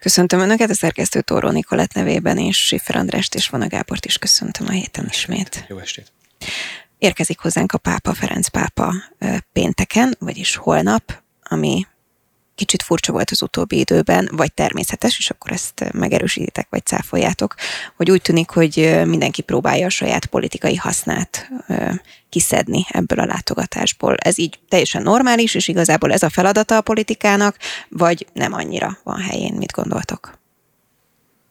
Köszöntöm Önöket, a szerkesztő Tóró Nikolett nevében, és Siffer Andrást és Vona Gábort is köszöntöm a héten ismét. Jó estét! Érkezik hozzánk a pápa, Ferenc pápa pénteken, vagyis holnap, ami kicsit furcsa volt az utóbbi időben, vagy természetes, és akkor ezt megerősítitek, vagy cáfoljátok, hogy úgy tűnik, hogy mindenki próbálja a saját politikai hasznát kiszedni ebből a látogatásból. Ez így teljesen normális, és igazából ez a feladata a politikának, vagy nem annyira van helyén, mit gondoltok?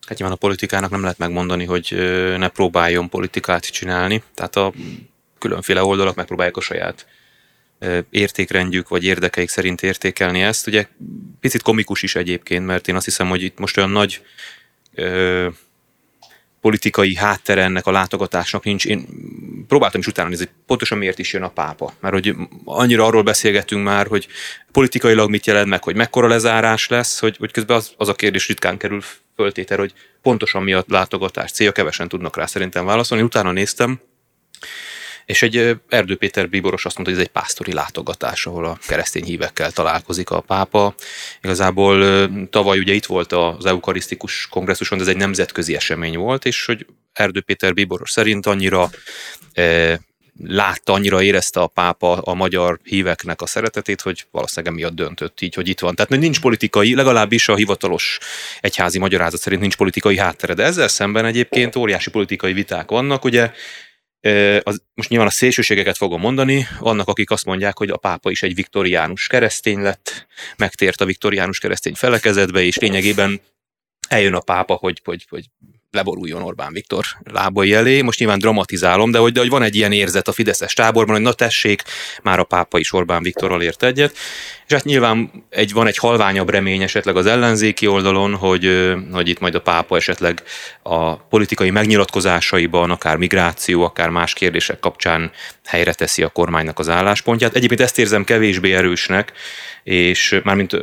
Hát nyilván a politikának nem lehet megmondani, hogy ne próbáljon politikát csinálni, tehát a különféle oldalak megpróbálják a saját értékrendjük vagy érdekeik szerint értékelni ezt. Ugye picit komikus is egyébként, mert én azt hiszem, hogy itt most olyan nagy ö, politikai háttere ennek a látogatásnak nincs. Én próbáltam is utána nézni, pontosan miért is jön a pápa. Mert hogy annyira arról beszélgetünk már, hogy politikailag mit jelent meg, hogy mekkora lezárás lesz, hogy, hogy közben az, az a kérdés ritkán kerül föltétel, hogy pontosan mi a látogatás célja, kevesen tudnak rá szerintem válaszolni. Utána néztem, és egy Erdő Péter bíboros azt mondta, hogy ez egy pásztori látogatás, ahol a keresztény hívekkel találkozik a pápa. Igazából tavaly ugye itt volt az eukarisztikus kongresszuson, ez egy nemzetközi esemény volt, és hogy Erdő Péter bíboros szerint annyira látta, annyira érezte a pápa a magyar híveknek a szeretetét, hogy valószínűleg emiatt döntött így, hogy itt van. Tehát nincs politikai, legalábbis a hivatalos egyházi magyarázat szerint nincs politikai háttere, de ezzel szemben egyébként óriási politikai viták vannak. Ugye az, most nyilván a szélsőségeket fogom mondani, vannak, akik azt mondják, hogy a pápa is egy viktoriánus keresztény lett, megtért a viktoriánus keresztény felekezetbe, és lényegében eljön a pápa, hogy, hogy, hogy leboruljon Orbán Viktor lábai elé. Most nyilván dramatizálom, de hogy, de hogy van egy ilyen érzet a Fideszes táborban, hogy na tessék, már a pápa is Orbán Viktorral ért egyet. És hát nyilván egy, van egy halványabb remény esetleg az ellenzéki oldalon, hogy, hogy itt majd a pápa esetleg a politikai megnyilatkozásaiban, akár migráció, akár más kérdések kapcsán helyre teszi a kormánynak az álláspontját. Egyébként ezt érzem kevésbé erősnek, és mármint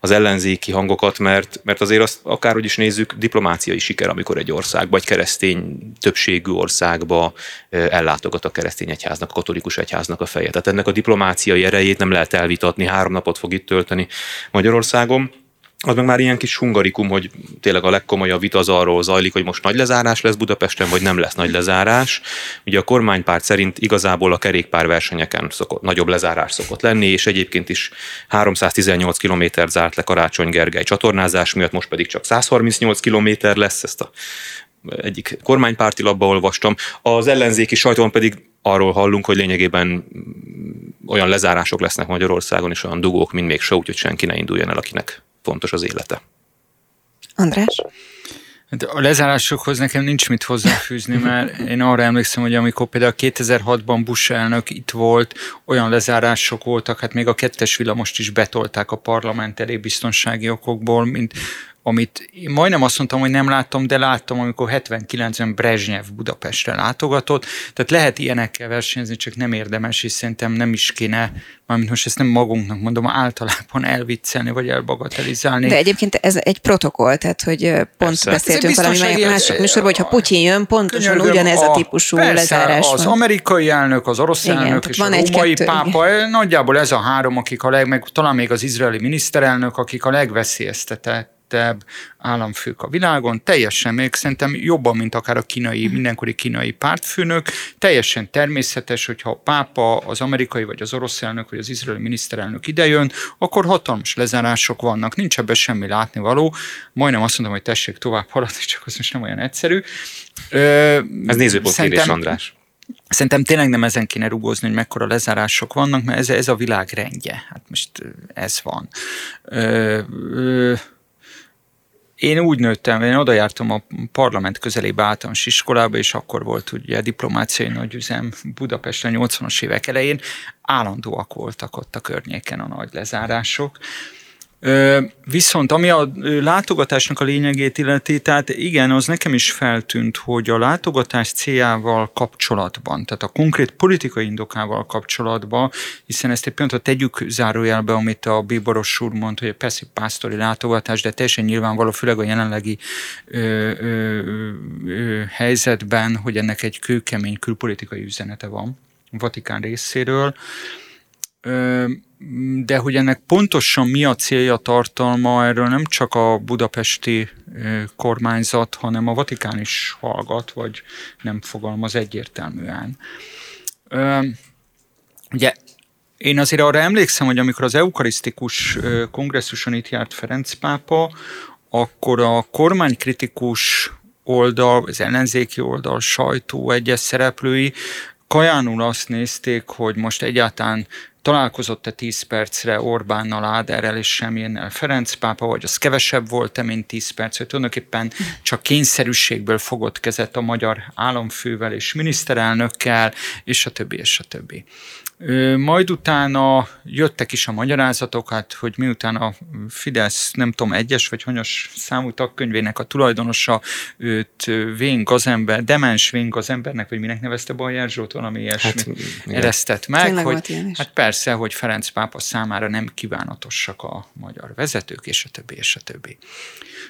az ellenzéki hangokat, mert, mert azért azt akárhogy is nézzük, diplomáciai siker, amikor egy országba, egy keresztény többségű országba ellátogat a keresztény egyháznak, a katolikus egyháznak a feje. Tehát ennek a diplomáciai erejét nem lehet elvitatni, három napot fog itt tölteni Magyarországon az meg már ilyen kis hungarikum, hogy tényleg a legkomolyabb vita az arról zajlik, hogy most nagy lezárás lesz Budapesten, vagy nem lesz nagy lezárás. Ugye a kormánypárt szerint igazából a kerékpár versenyeken szokott, nagyobb lezárás szokott lenni, és egyébként is 318 kilométer zárt le Karácsony Gergely csatornázás miatt, most pedig csak 138 kilométer lesz, ezt a egyik kormánypárti labba olvastam. Az ellenzéki sajtóban pedig arról hallunk, hogy lényegében olyan lezárások lesznek Magyarországon, és olyan dugók, mint még se, úgyhogy senki ne induljon el, akinek fontos az élete. András? Hát a lezárásokhoz nekem nincs mit hozzáfűzni, mert én arra emlékszem, hogy amikor például 2006-ban Bush elnök itt volt, olyan lezárások voltak, hát még a kettes villamost is betolták a parlament elé biztonsági okokból, mint amit én majdnem azt mondtam, hogy nem láttam, de láttam, amikor 79-ben Brezsnyev Budapestre látogatott. Tehát lehet ilyenekkel versenyezni, csak nem érdemes, és szerintem nem is kéne, mármint most ezt nem magunknak mondom, általában elviccelni, vagy elbagatelizálni. De egyébként ez egy protokoll, tehát hogy pont persze. beszéltünk valami másik műsorban, hogyha Putyin jön, pontosan ugyanez a, a típusú persze, lezárás az van. amerikai elnök, az orosz Igen, elnök és van a római pápa, Igen. nagyjából ez a három, akik a leg, meg talán még az izraeli miniszterelnök, akik a legveszélyeztetett fejlettebb államfők a világon, teljesen még szerintem jobban, mint akár a kínai, mhm. mindenkori kínai pártfőnök, teljesen természetes, hogyha a pápa, az amerikai, vagy az orosz elnök, vagy az izraeli miniszterelnök idejön, akkor hatalmas lezárások vannak, nincs ebben semmi látnivaló. Majdnem azt mondom, hogy tessék tovább haladni, csak az most nem olyan egyszerű. Ez nézőpont kérdés, András. Szerintem tényleg nem ezen kéne rugózni, hogy mekkora lezárások vannak, mert ez, ez a világ rendje. Hát most ez van. Ö, ö, én úgy nőttem, én oda jártam a parlament közelébe általános iskolába, és akkor volt ugye diplomáciai nagyüzem Budapesten 80-as évek elején, állandóak voltak ott a környéken a nagy lezárások. Viszont ami a látogatásnak a lényegét illeti, tehát igen, az nekem is feltűnt, hogy a látogatás céljával kapcsolatban, tehát a konkrét politikai indokával kapcsolatban, hiszen ezt egy pillanatra tegyük zárójelbe, amit a Bíboros úr mond, hogy a persze pásztori látogatás, de teljesen nyilvánvaló, főleg a jelenlegi ö, ö, ö, helyzetben, hogy ennek egy kőkemény külpolitikai üzenete van a Vatikán részéről. De hogy ennek pontosan mi a célja, tartalma, erről nem csak a budapesti kormányzat, hanem a Vatikán is hallgat, vagy nem fogalmaz egyértelműen. Ugye én azért arra emlékszem, hogy amikor az eukarisztikus kongresszuson itt járt Ferenc pápa, akkor a kormánykritikus oldal, az ellenzéki oldal, sajtó egyes szereplői kajánul azt nézték, hogy most egyáltalán találkozott-e 10 percre Orbánnal, Áderrel és semmilyennel Ferenc pápa, vagy az kevesebb volt-e, mint 10 perc, hogy tulajdonképpen csak kényszerűségből fogott kezet a magyar államfővel és miniszterelnökkel, és a többi, és a többi. Majd utána jöttek is a magyarázatok, hát, hogy miután a Fidesz, nem tudom, egyes vagy hanyas számú tagkönyvének a tulajdonosa őt vén gazember, demens vén gazembernek, vagy minek nevezte Bajer Zsolt, valami ilyesmi hát, eresztett meg, Tényleg hogy hát persze, hogy Ferenc pápa számára nem kívánatosak a magyar vezetők, és a többi, és a többi.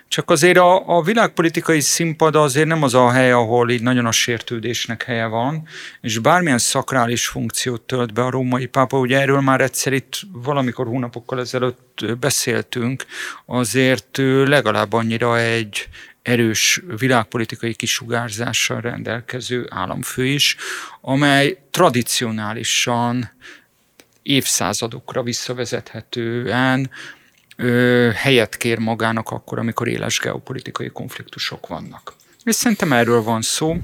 Csak azért a, a világpolitikai színpad azért nem az a hely, ahol így nagyon a sértődésnek helye van, és bármilyen szakrális funkciót tölt be a római pápa, ugye erről már egyszer itt valamikor hónapokkal ezelőtt beszéltünk, azért legalább annyira egy erős világpolitikai kisugárzással rendelkező államfő is, amely tradicionálisan évszázadokra visszavezethetően ö, helyet kér magának akkor, amikor éles geopolitikai konfliktusok vannak. És szerintem erről van szó.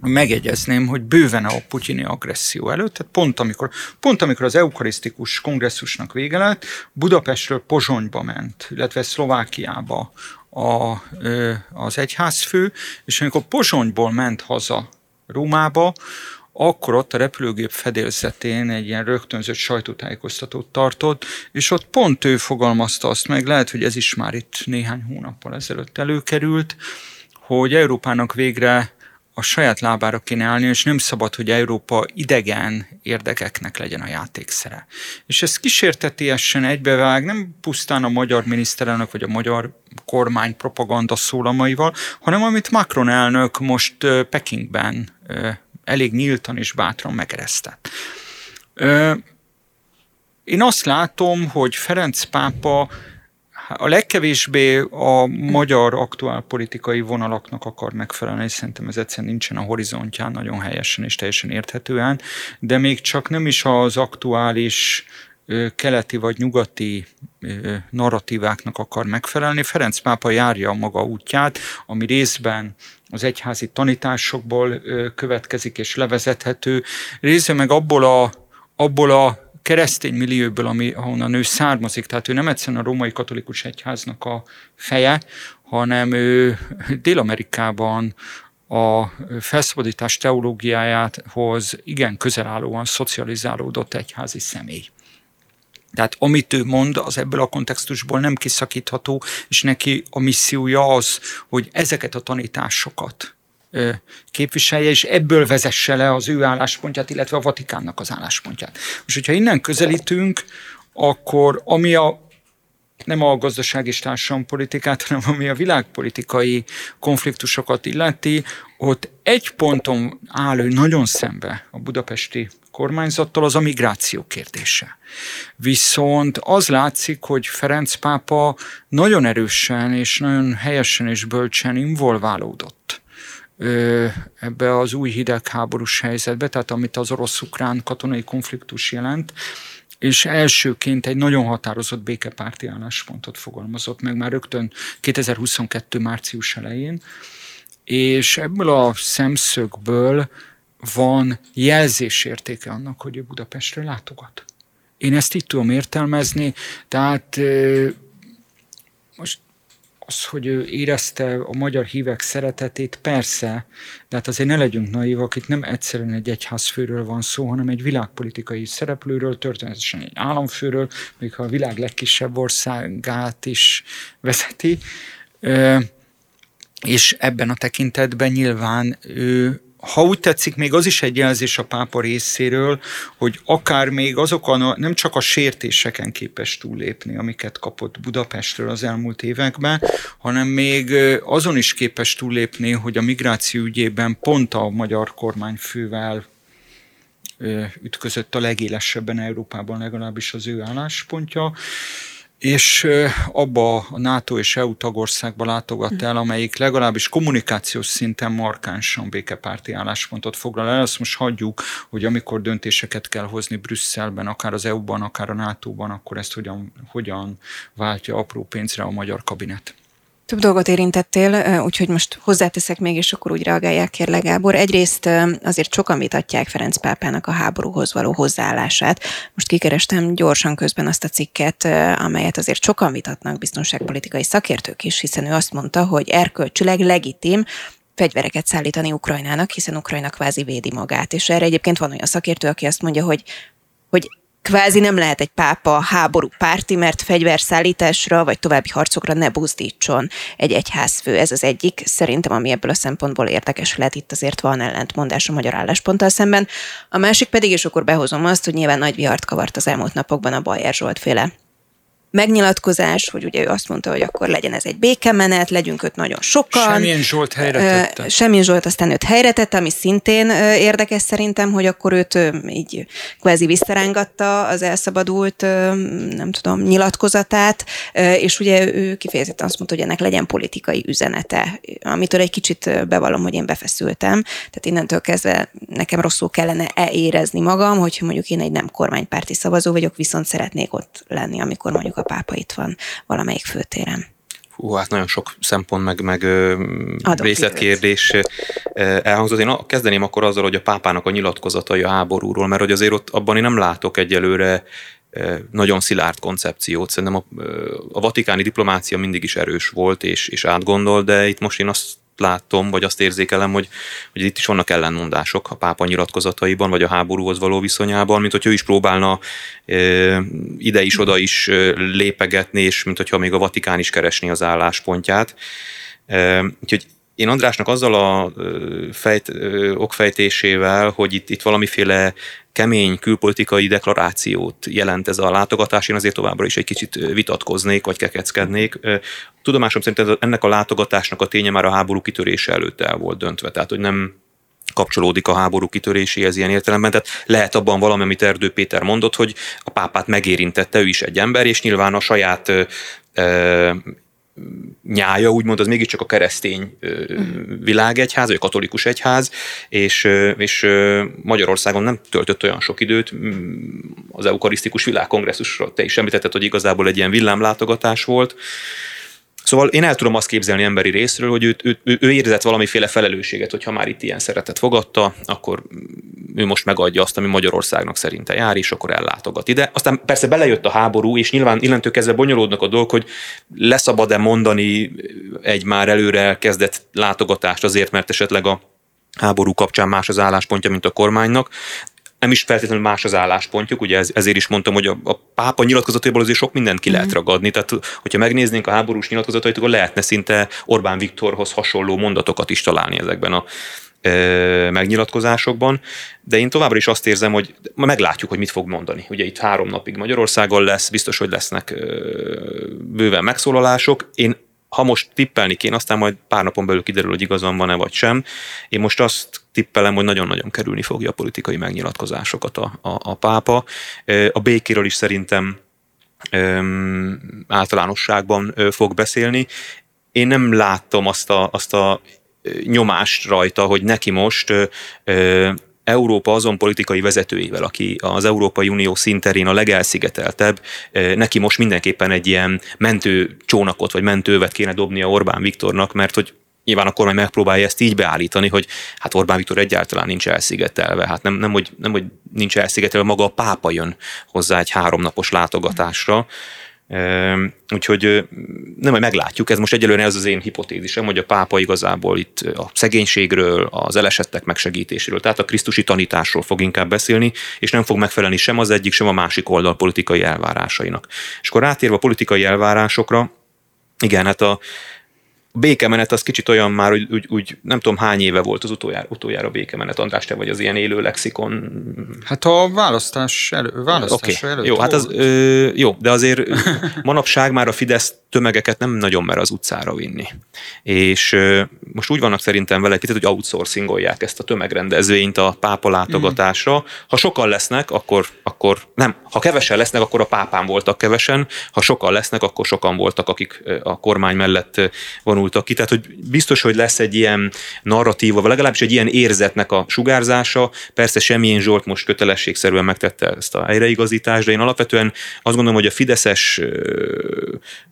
Megegyezném, hogy bőven a putyini agresszió előtt, tehát pont amikor, pont amikor az eukarisztikus kongresszusnak vége lett, Budapestről Pozsonyba ment, illetve Szlovákiába a, az egyházfő, és amikor Pozsonyból ment haza Rómába, akkor ott a repülőgép fedélzetén egy ilyen rögtönzött sajtótájékoztatót tartott, és ott pont ő fogalmazta azt meg, lehet, hogy ez is már itt néhány hónappal ezelőtt előkerült, hogy Európának végre a saját lábára kéne állni, és nem szabad, hogy Európa idegen érdekeknek legyen a játékszere. És ez kísértetiesen egybevág nem pusztán a magyar miniszterelnök vagy a magyar kormány propaganda szólamaival, hanem amit Macron elnök most Pekingben elég nyíltan és bátran megeresztett. Én azt látom, hogy Ferenc pápa a legkevésbé a magyar aktuál politikai vonalaknak akar megfelelni, és szerintem ez egyszerűen nincsen a horizontján nagyon helyesen és teljesen érthetően, de még csak nem is az aktuális keleti vagy nyugati narratíváknak akar megfelelni. Ferenc pápa járja maga útját, ami részben az egyházi tanításokból következik és levezethető, részben meg abból a, abból a keresztény millióból, ami, ahonnan ő származik, tehát ő nem egyszerűen a római katolikus egyháznak a feje, hanem ő Dél-Amerikában a felszabadítás teológiájához igen közelállóan szocializálódott egyházi személy. Tehát amit ő mond, az ebből a kontextusból nem kiszakítható, és neki a missziója az, hogy ezeket a tanításokat képviselje, és ebből vezesse le az ő álláspontját, illetve a Vatikánnak az álláspontját. És hogyha innen közelítünk, akkor ami a nem a gazdasági és politikát, hanem ami a világpolitikai konfliktusokat illeti, ott egy ponton áll ő nagyon szembe a budapesti kormányzattal, az a migráció kérdése. Viszont az látszik, hogy Ferenc pápa nagyon erősen és nagyon helyesen és bölcsen involválódott ebbe az új hidegháborús helyzetbe, tehát amit az orosz-ukrán katonai konfliktus jelent, és elsőként egy nagyon határozott békepárti álláspontot fogalmazott meg már rögtön 2022. március elején, és ebből a szemszögből van jelzésértéke annak, hogy ő Budapestre látogat. Én ezt így tudom értelmezni, tehát most az, hogy ő érezte a magyar hívek szeretetét, persze, de hát azért ne legyünk naívak, itt nem egyszerűen egy egyházfőről van szó, hanem egy világpolitikai szereplőről, történetesen egy államfőről, még ha a világ legkisebb országát is vezeti, és ebben a tekintetben nyilván ő ha úgy tetszik, még az is egy jelzés a pápa részéről, hogy akár még azokon a, nem csak a sértéseken képes túllépni, amiket kapott Budapestről az elmúlt években, hanem még azon is képes túllépni, hogy a migráció ügyében pont a magyar kormányfővel ütközött a legélesebben Európában legalábbis az ő álláspontja és abba a NATO és EU tagországba látogat el, amelyik legalábbis kommunikációs szinten markánsan békepárti álláspontot foglal el. Azt most hagyjuk, hogy amikor döntéseket kell hozni Brüsszelben, akár az EU-ban, akár a NATO-ban, akkor ezt hogyan, hogyan váltja apró pénzre a magyar kabinet. Több dolgot érintettél, úgyhogy most hozzáteszek még, és akkor úgy reagálják, kérlek Gábor. Egyrészt azért sokan vitatják Ferenc pápának a háborúhoz való hozzáállását. Most kikerestem gyorsan közben azt a cikket, amelyet azért sokan vitatnak biztonságpolitikai szakértők is, hiszen ő azt mondta, hogy erkölcsileg legitim fegyvereket szállítani Ukrajnának, hiszen Ukrajna kvázi védi magát. És erre egyébként van olyan szakértő, aki azt mondja, hogy, hogy kvázi nem lehet egy pápa háború párti, mert fegyverszállításra vagy további harcokra ne buzdítson egy egyházfő. Ez az egyik, szerintem, ami ebből a szempontból érdekes lehet, itt azért van ellentmondás a magyar állásponttal szemben. A másik pedig, és akkor behozom azt, hogy nyilván nagy vihart kavart az elmúlt napokban a Bajer Zsolt féle megnyilatkozás, hogy ugye ő azt mondta, hogy akkor legyen ez egy békemenet, legyünk őt nagyon sokan. Semmilyen Zsolt helyre tette. Semmilyen Zsolt aztán őt helyre tette, ami szintén érdekes szerintem, hogy akkor őt így kvázi visszarángatta az elszabadult, nem tudom, nyilatkozatát, és ugye ő kifejezetten azt mondta, hogy ennek legyen politikai üzenete, amitől egy kicsit bevallom, hogy én befeszültem, tehát innentől kezdve nekem rosszul kellene -e érezni magam, hogyha mondjuk én egy nem kormánypárti szavazó vagyok, viszont szeretnék ott lenni, amikor mondjuk a pápa itt van valamelyik főtéren. Hú, hát nagyon sok szempont, meg, meg részletkérdés elhangzott. Én kezdeném akkor azzal, hogy a pápának a nyilatkozatai a háborúról, mert hogy azért ott abban én nem látok egyelőre nagyon szilárd koncepciót. Szerintem a, a vatikáni diplomácia mindig is erős volt és, és átgondol, de itt most én azt látom, vagy azt érzékelem, hogy, hogy itt is vannak ellenmondások a pápa nyilatkozataiban, vagy a háborúhoz való viszonyában, mint hogy ő is próbálna e, ide is, oda is lépegetni, és mint hogyha még a Vatikán is keresni az álláspontját. E, úgyhogy én Andrásnak azzal a fejt, okfejtésével, hogy itt, itt valamiféle kemény külpolitikai deklarációt jelent ez a látogatás, én azért továbbra is egy kicsit vitatkoznék, vagy kekeckednék. Tudomásom szerint ennek a látogatásnak a ténye már a háború kitörése előtt el volt döntve, tehát hogy nem kapcsolódik a háború kitöréséhez ilyen értelemben. Tehát lehet abban valami, amit Erdő Péter mondott, hogy a pápát megérintette, ő is egy ember, és nyilván a saját nyája, úgymond, az mégiscsak a keresztény világegyház, vagy a katolikus egyház, és, és Magyarországon nem töltött olyan sok időt, az eukarisztikus világkongresszusra te is említetted, hogy igazából egy ilyen villámlátogatás volt, Szóval én el tudom azt képzelni emberi részről, hogy ő, ő, ő, ő érzett valamiféle felelősséget, hogy ha már itt ilyen szeretet fogadta, akkor ő most megadja azt, ami Magyarországnak szerinte jár, és akkor ellátogat ide. Aztán persze belejött a háború, és nyilván innentől kezdve bonyolódnak a dolgok, hogy leszabad-e mondani egy már előre elkezdett látogatást azért, mert esetleg a háború kapcsán más az álláspontja, mint a kormánynak nem is feltétlenül más az álláspontjuk, ugye ez, ezért is mondtam, hogy a, a pápa nyilatkozataiból azért sok mindent ki lehet ragadni, tehát hogyha megnéznénk a háborús nyilatkozatait, akkor lehetne szinte Orbán Viktorhoz hasonló mondatokat is találni ezekben a e, megnyilatkozásokban, de én továbbra is azt érzem, hogy meglátjuk, hogy mit fog mondani. Ugye itt három napig Magyarországon lesz, biztos, hogy lesznek e, bőven megszólalások. Én ha most tippelni kéne, aztán majd pár napon belül kiderül, hogy igazam van-e vagy sem. Én most azt tippelem, hogy nagyon-nagyon kerülni fogja a politikai megnyilatkozásokat a, a, a pápa. A békéről is szerintem öm, általánosságban fog beszélni. Én nem láttam azt a, azt a nyomást rajta, hogy neki most ö, Európa azon politikai vezetőivel, aki az Európai Unió szinterén a legelszigeteltebb, neki most mindenképpen egy ilyen mentő csónakot vagy mentővet kéne dobnia Orbán Viktornak, mert hogy nyilván a kormány megpróbálja ezt így beállítani, hogy hát Orbán Viktor egyáltalán nincs elszigetelve. Hát nem, nem, hogy, nem hogy nincs elszigetelve, maga a pápa jön hozzá egy háromnapos látogatásra. Mm Úgyhogy nem, hogy meglátjuk, ez most egyelőre ez az én hipotézisem, hogy a pápa igazából itt a szegénységről, az elesettek megsegítéséről, tehát a krisztusi tanításról fog inkább beszélni, és nem fog megfelelni sem az egyik, sem a másik oldal politikai elvárásainak. És akkor rátérve a politikai elvárásokra, igen, hát a, a békemenet az kicsit olyan már, hogy úgy, úgy nem tudom hány éve volt az utoljára, utoljára békemenet. András, te vagy az ilyen élő lexikon. Hát a választás, elő, választás okay. előtt Jó, hát az, ö, jó, de azért manapság már a Fidesz tömegeket nem nagyon mer az utcára vinni. És ö, most úgy vannak szerintem vele kicsit, hogy outsourcingolják ezt a tömegrendezvényt a pápa látogatásra. Mm. Ha sokan lesznek, akkor, akkor nem. Ha kevesen lesznek, akkor a pápán voltak kevesen. Ha sokan lesznek, akkor sokan voltak, akik a kormány mellett vonul vonultak ki, tehát hogy biztos, hogy lesz egy ilyen narratíva, vagy legalábbis egy ilyen érzetnek a sugárzása. Persze semmilyen Zsolt most kötelességszerűen megtette ezt a helyreigazítást, de én alapvetően azt gondolom, hogy a fideszes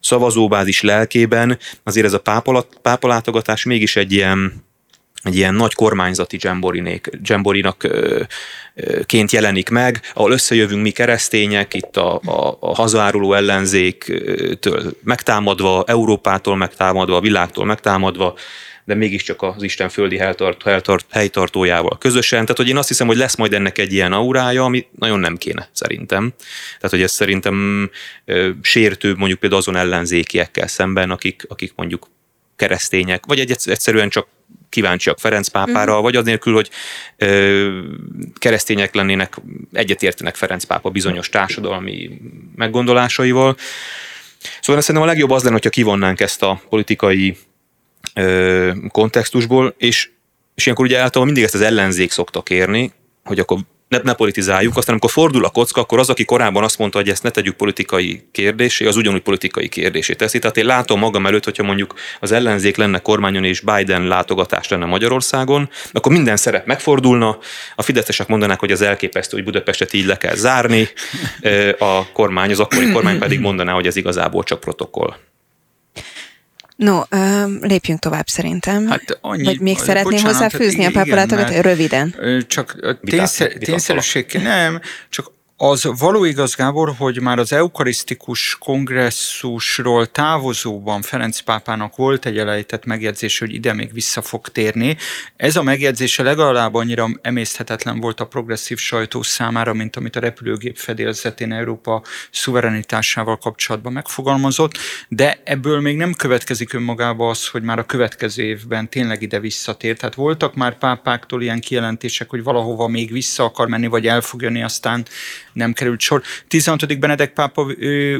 szavazóbázis lelkében azért ez a pápalátogatás mégis egy ilyen egy ilyen nagy kormányzati dzsemborinak ként jelenik meg, ahol összejövünk mi keresztények, itt a, a, a hazaáruló ellenzéktől megtámadva, Európától megtámadva, a világtól megtámadva, de mégiscsak az Isten földi helytart, helytart, helytartójával közösen. Tehát, hogy én azt hiszem, hogy lesz majd ennek egy ilyen aurája, ami nagyon nem kéne szerintem. Tehát, hogy ez szerintem sértő mondjuk például azon ellenzékiekkel szemben, akik, akik mondjuk keresztények, vagy egy, egyszerűen csak kíváncsiak Ferenc pápára, mm. vagy az nélkül, hogy ö, keresztények lennének, egyetértenek Ferenc pápa bizonyos társadalmi meggondolásaival. Szóval szerintem a legjobb az lenne, hogyha kivonnánk ezt a politikai ö, kontextusból, és, és ilyenkor ugye általában mindig ezt az ellenzék szokta kérni, hogy akkor ne, ne politizáljuk, aztán amikor fordul a kocka, akkor az, aki korábban azt mondta, hogy ezt ne tegyük politikai kérdésé, az ugyanúgy politikai kérdésé teszi. Tehát én látom magam előtt, hogyha mondjuk az ellenzék lenne kormányon és Biden látogatás lenne Magyarországon, akkor minden szerep megfordulna, a fideszesek mondanák, hogy az elképesztő, hogy Budapestet így le kell zárni, a kormány, az akkori kormány pedig mondaná, hogy ez igazából csak protokoll. No, lépjünk tovább szerintem. Hát annyi, Vagy még szeretné hozzáfűzni hát, a papalatokat? Röviden. Csak tényszerűség, nem, csak az való igaz, Gábor, hogy már az eukarisztikus kongresszusról távozóban Ferenc pápának volt egy elejtett megjegyzés, hogy ide még vissza fog térni. Ez a megjegyzése legalább annyira emészthetetlen volt a progresszív sajtó számára, mint amit a repülőgép fedélzetén Európa szuverenitásával kapcsolatban megfogalmazott, de ebből még nem következik önmagába az, hogy már a következő évben tényleg ide visszatér. Tehát voltak már pápáktól ilyen kijelentések, hogy valahova még vissza akar menni, vagy el fog jönni, aztán nem került sor. 16. Benedek pápa ő,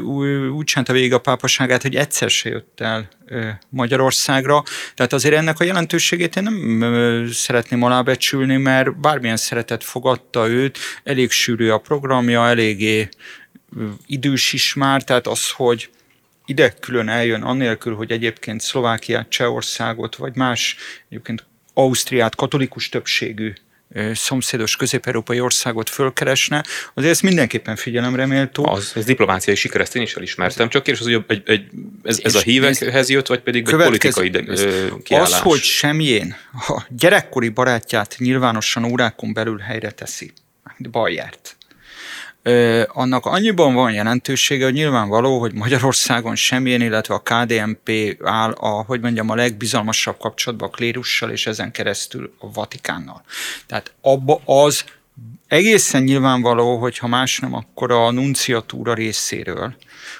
úgy csinálta végig a pápaságát, hogy egyszer se jött el Magyarországra. Tehát azért ennek a jelentőségét én nem szeretném alábecsülni, mert bármilyen szeretet fogadta őt, elég sűrű a programja, eléggé idős is már, tehát az, hogy ide külön eljön, annélkül, hogy egyébként Szlovákiát, Csehországot, vagy más, egyébként Ausztriát katolikus többségű szomszédos közép-európai országot fölkeresne, azért ezt mindenképpen figyelemre méltó. Az, ez diplomáciai siker, ezt én is elismertem, csak kérdés hogy egy, egy, ez, ez a hívekhez jött, vagy pedig egy politikai de, kiállás? Az, hogy semjén a gyerekkori barátját nyilvánosan órákon belül helyre teszi, baj járt annak annyiban van jelentősége, hogy nyilvánvaló, hogy Magyarországon semmilyen, illetve a KDNP áll a, hogy mondjam, a legbizalmasabb kapcsolatban a klérussal, és ezen keresztül a Vatikánnal. Tehát abba az egészen nyilvánvaló, hogy ha más nem, akkor a nunciatúra részéről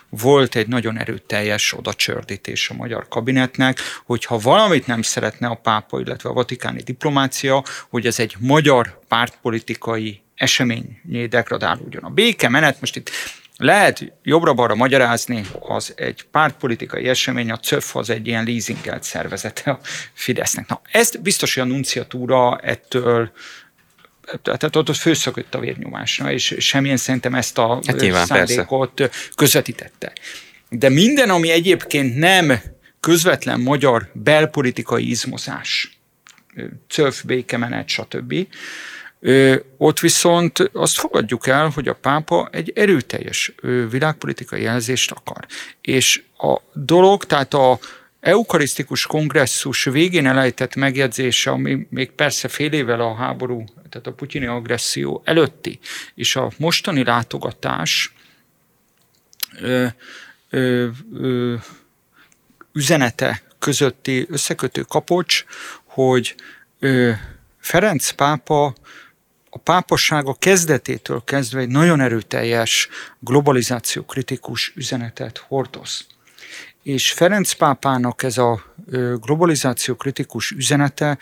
volt egy nagyon erőteljes odacsördítés a magyar kabinetnek, hogyha valamit nem szeretne a pápa, illetve a vatikáni diplomácia, hogy ez egy magyar pártpolitikai eseményé degradálódjon. A béke menet, most itt lehet jobbra-balra magyarázni, az egy pártpolitikai esemény, a CÖF az egy ilyen leasingelt szervezete a Fidesznek. Na, ezt biztos, hogy a nunciatúra ettől tehát ott főszökött a vérnyomásra, és semmilyen szerintem ezt a hát nyilván, szándékot persze. közvetítette. De minden, ami egyébként nem közvetlen magyar belpolitikai izmozás, CÖF, békemenet, stb., ott viszont azt fogadjuk el, hogy a pápa egy erőteljes világpolitikai jelzést akar. És a dolog, tehát a eukarisztikus kongresszus végén elejtett megjegyzése, ami még persze fél évvel a háború, tehát a putyini agresszió előtti, és a mostani látogatás üzenete közötti összekötő kapocs, hogy Ferenc pápa a pápaság kezdetétől kezdve egy nagyon erőteljes globalizáció kritikus üzenetet hordoz. És Ferenc pápának ez a globalizáció kritikus üzenete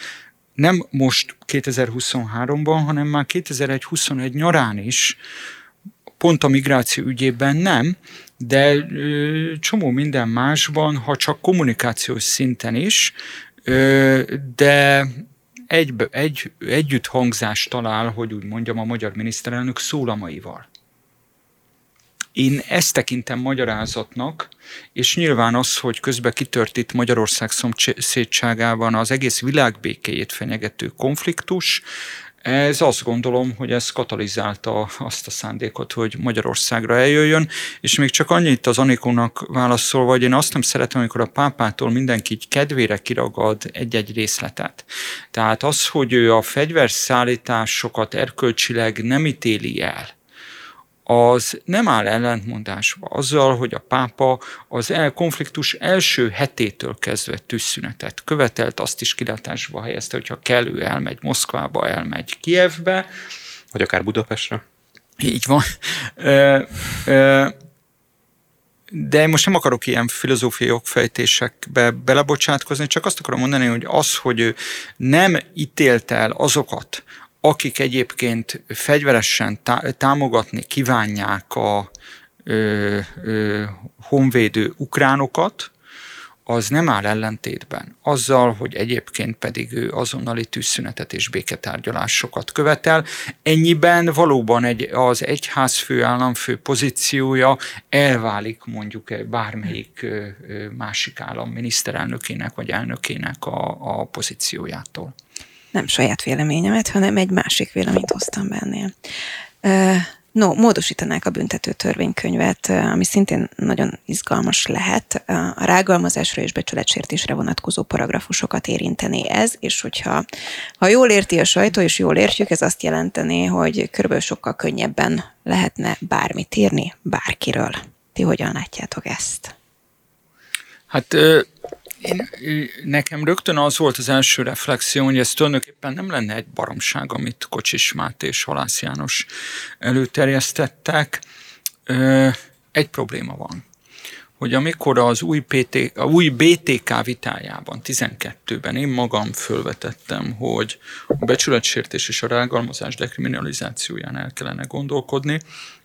nem most 2023-ban, hanem már 2021 nyarán is, pont a migráció ügyében nem, de csomó minden másban, ha csak kommunikációs szinten is, de egy, egy, együtt hangzást talál, hogy úgy mondjam, a magyar miniszterelnök szólamaival. Én ezt tekintem magyarázatnak, és nyilván az, hogy közben kitört itt Magyarország szomszédságában az egész világ békéjét fenyegető konfliktus, ez azt gondolom, hogy ez katalizálta azt a szándékot, hogy Magyarországra eljöjjön, és még csak annyit az Anikónak válaszolva, hogy én azt nem szeretem, amikor a pápától mindenki így kedvére kiragad egy-egy részletet. Tehát az, hogy ő a fegyverszállításokat erkölcsileg nem ítéli el, az nem áll ellentmondásba azzal, hogy a pápa az el konfliktus első hetétől kezdve tűzszünetet követelt, azt is kilátásba helyezte, hogyha kellő elmegy Moszkvába, elmegy Kievbe. Vagy akár Budapestre. Így van. De most nem akarok ilyen filozófiai jogfejtésekbe belebocsátkozni, csak azt akarom mondani, hogy az, hogy ő nem ítélt el azokat, akik egyébként fegyveresen tá- támogatni kívánják a ö, ö, honvédő ukránokat, az nem áll ellentétben azzal, hogy egyébként pedig ő azonnali tűzszünetet és béketárgyalásokat követel. Ennyiben valóban egy, az egyház főállamfő pozíciója elválik mondjuk bármelyik másik állam miniszterelnökének vagy elnökének a, a pozíciójától nem saját véleményemet, hanem egy másik véleményt hoztam bennél. No, módosítanák a büntető törvénykönyvet, ami szintén nagyon izgalmas lehet. A rágalmazásra és becsületsértésre vonatkozó paragrafusokat érinteni ez, és hogyha ha jól érti a sajtó, és jól értjük, ez azt jelenteni, hogy körülbelül sokkal könnyebben lehetne bármit írni bárkiről. Ti hogyan látjátok ezt? Hát én, nekem rögtön az volt az első reflexió, hogy ez tulajdonképpen nem lenne egy baromság, amit Kocsis Máté és Halász János előterjesztettek. Egy probléma van, hogy amikor az új, PT, a új BTK vitájában, 12-ben én magam fölvetettem, hogy a becsületsértés és a rágalmazás dekriminalizációján el kellene gondolkodni,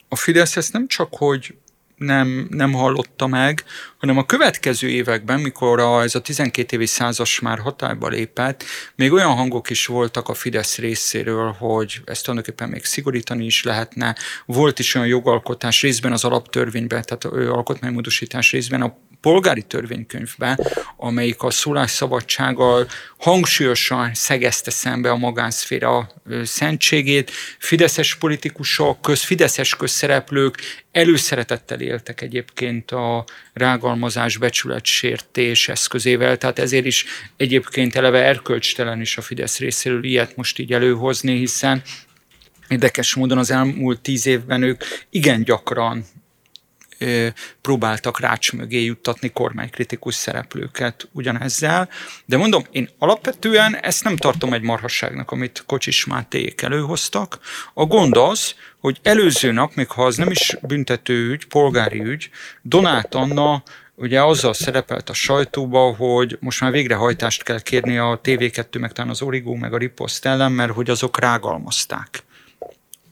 a Fidesz ezt nem csak, hogy nem, nem hallotta meg, hanem a következő években, mikor a, ez a 12 évi százas már hatályba lépett, még olyan hangok is voltak a Fidesz részéről, hogy ezt tulajdonképpen még szigorítani is lehetne. Volt is olyan jogalkotás részben az alaptörvényben, tehát alkotmánymódosítás részben a polgári törvénykönyvbe, amelyik a szólásszabadsággal hangsúlyosan szegezte szembe a magánszféra szentségét. Fideszes politikusok, köz, fideszes közszereplők előszeretettel éltek egyébként a rágalmazás, becsületsértés eszközével, tehát ezért is egyébként eleve erkölcstelen is a Fidesz részéről ilyet most így előhozni, hiszen Érdekes módon az elmúlt tíz évben ők igen gyakran próbáltak rács mögé juttatni kormánykritikus szereplőket ugyanezzel. De mondom, én alapvetően ezt nem tartom egy marhasságnak, amit Kocsis Mátéék előhoztak. A gond az, hogy előző nap, még ha az nem is büntető ügy, polgári ügy, Donát Anna ugye azzal szerepelt a sajtóba, hogy most már végrehajtást kell kérni a TV2, meg talán az Origo, meg a Ripost ellen, mert hogy azok rágalmazták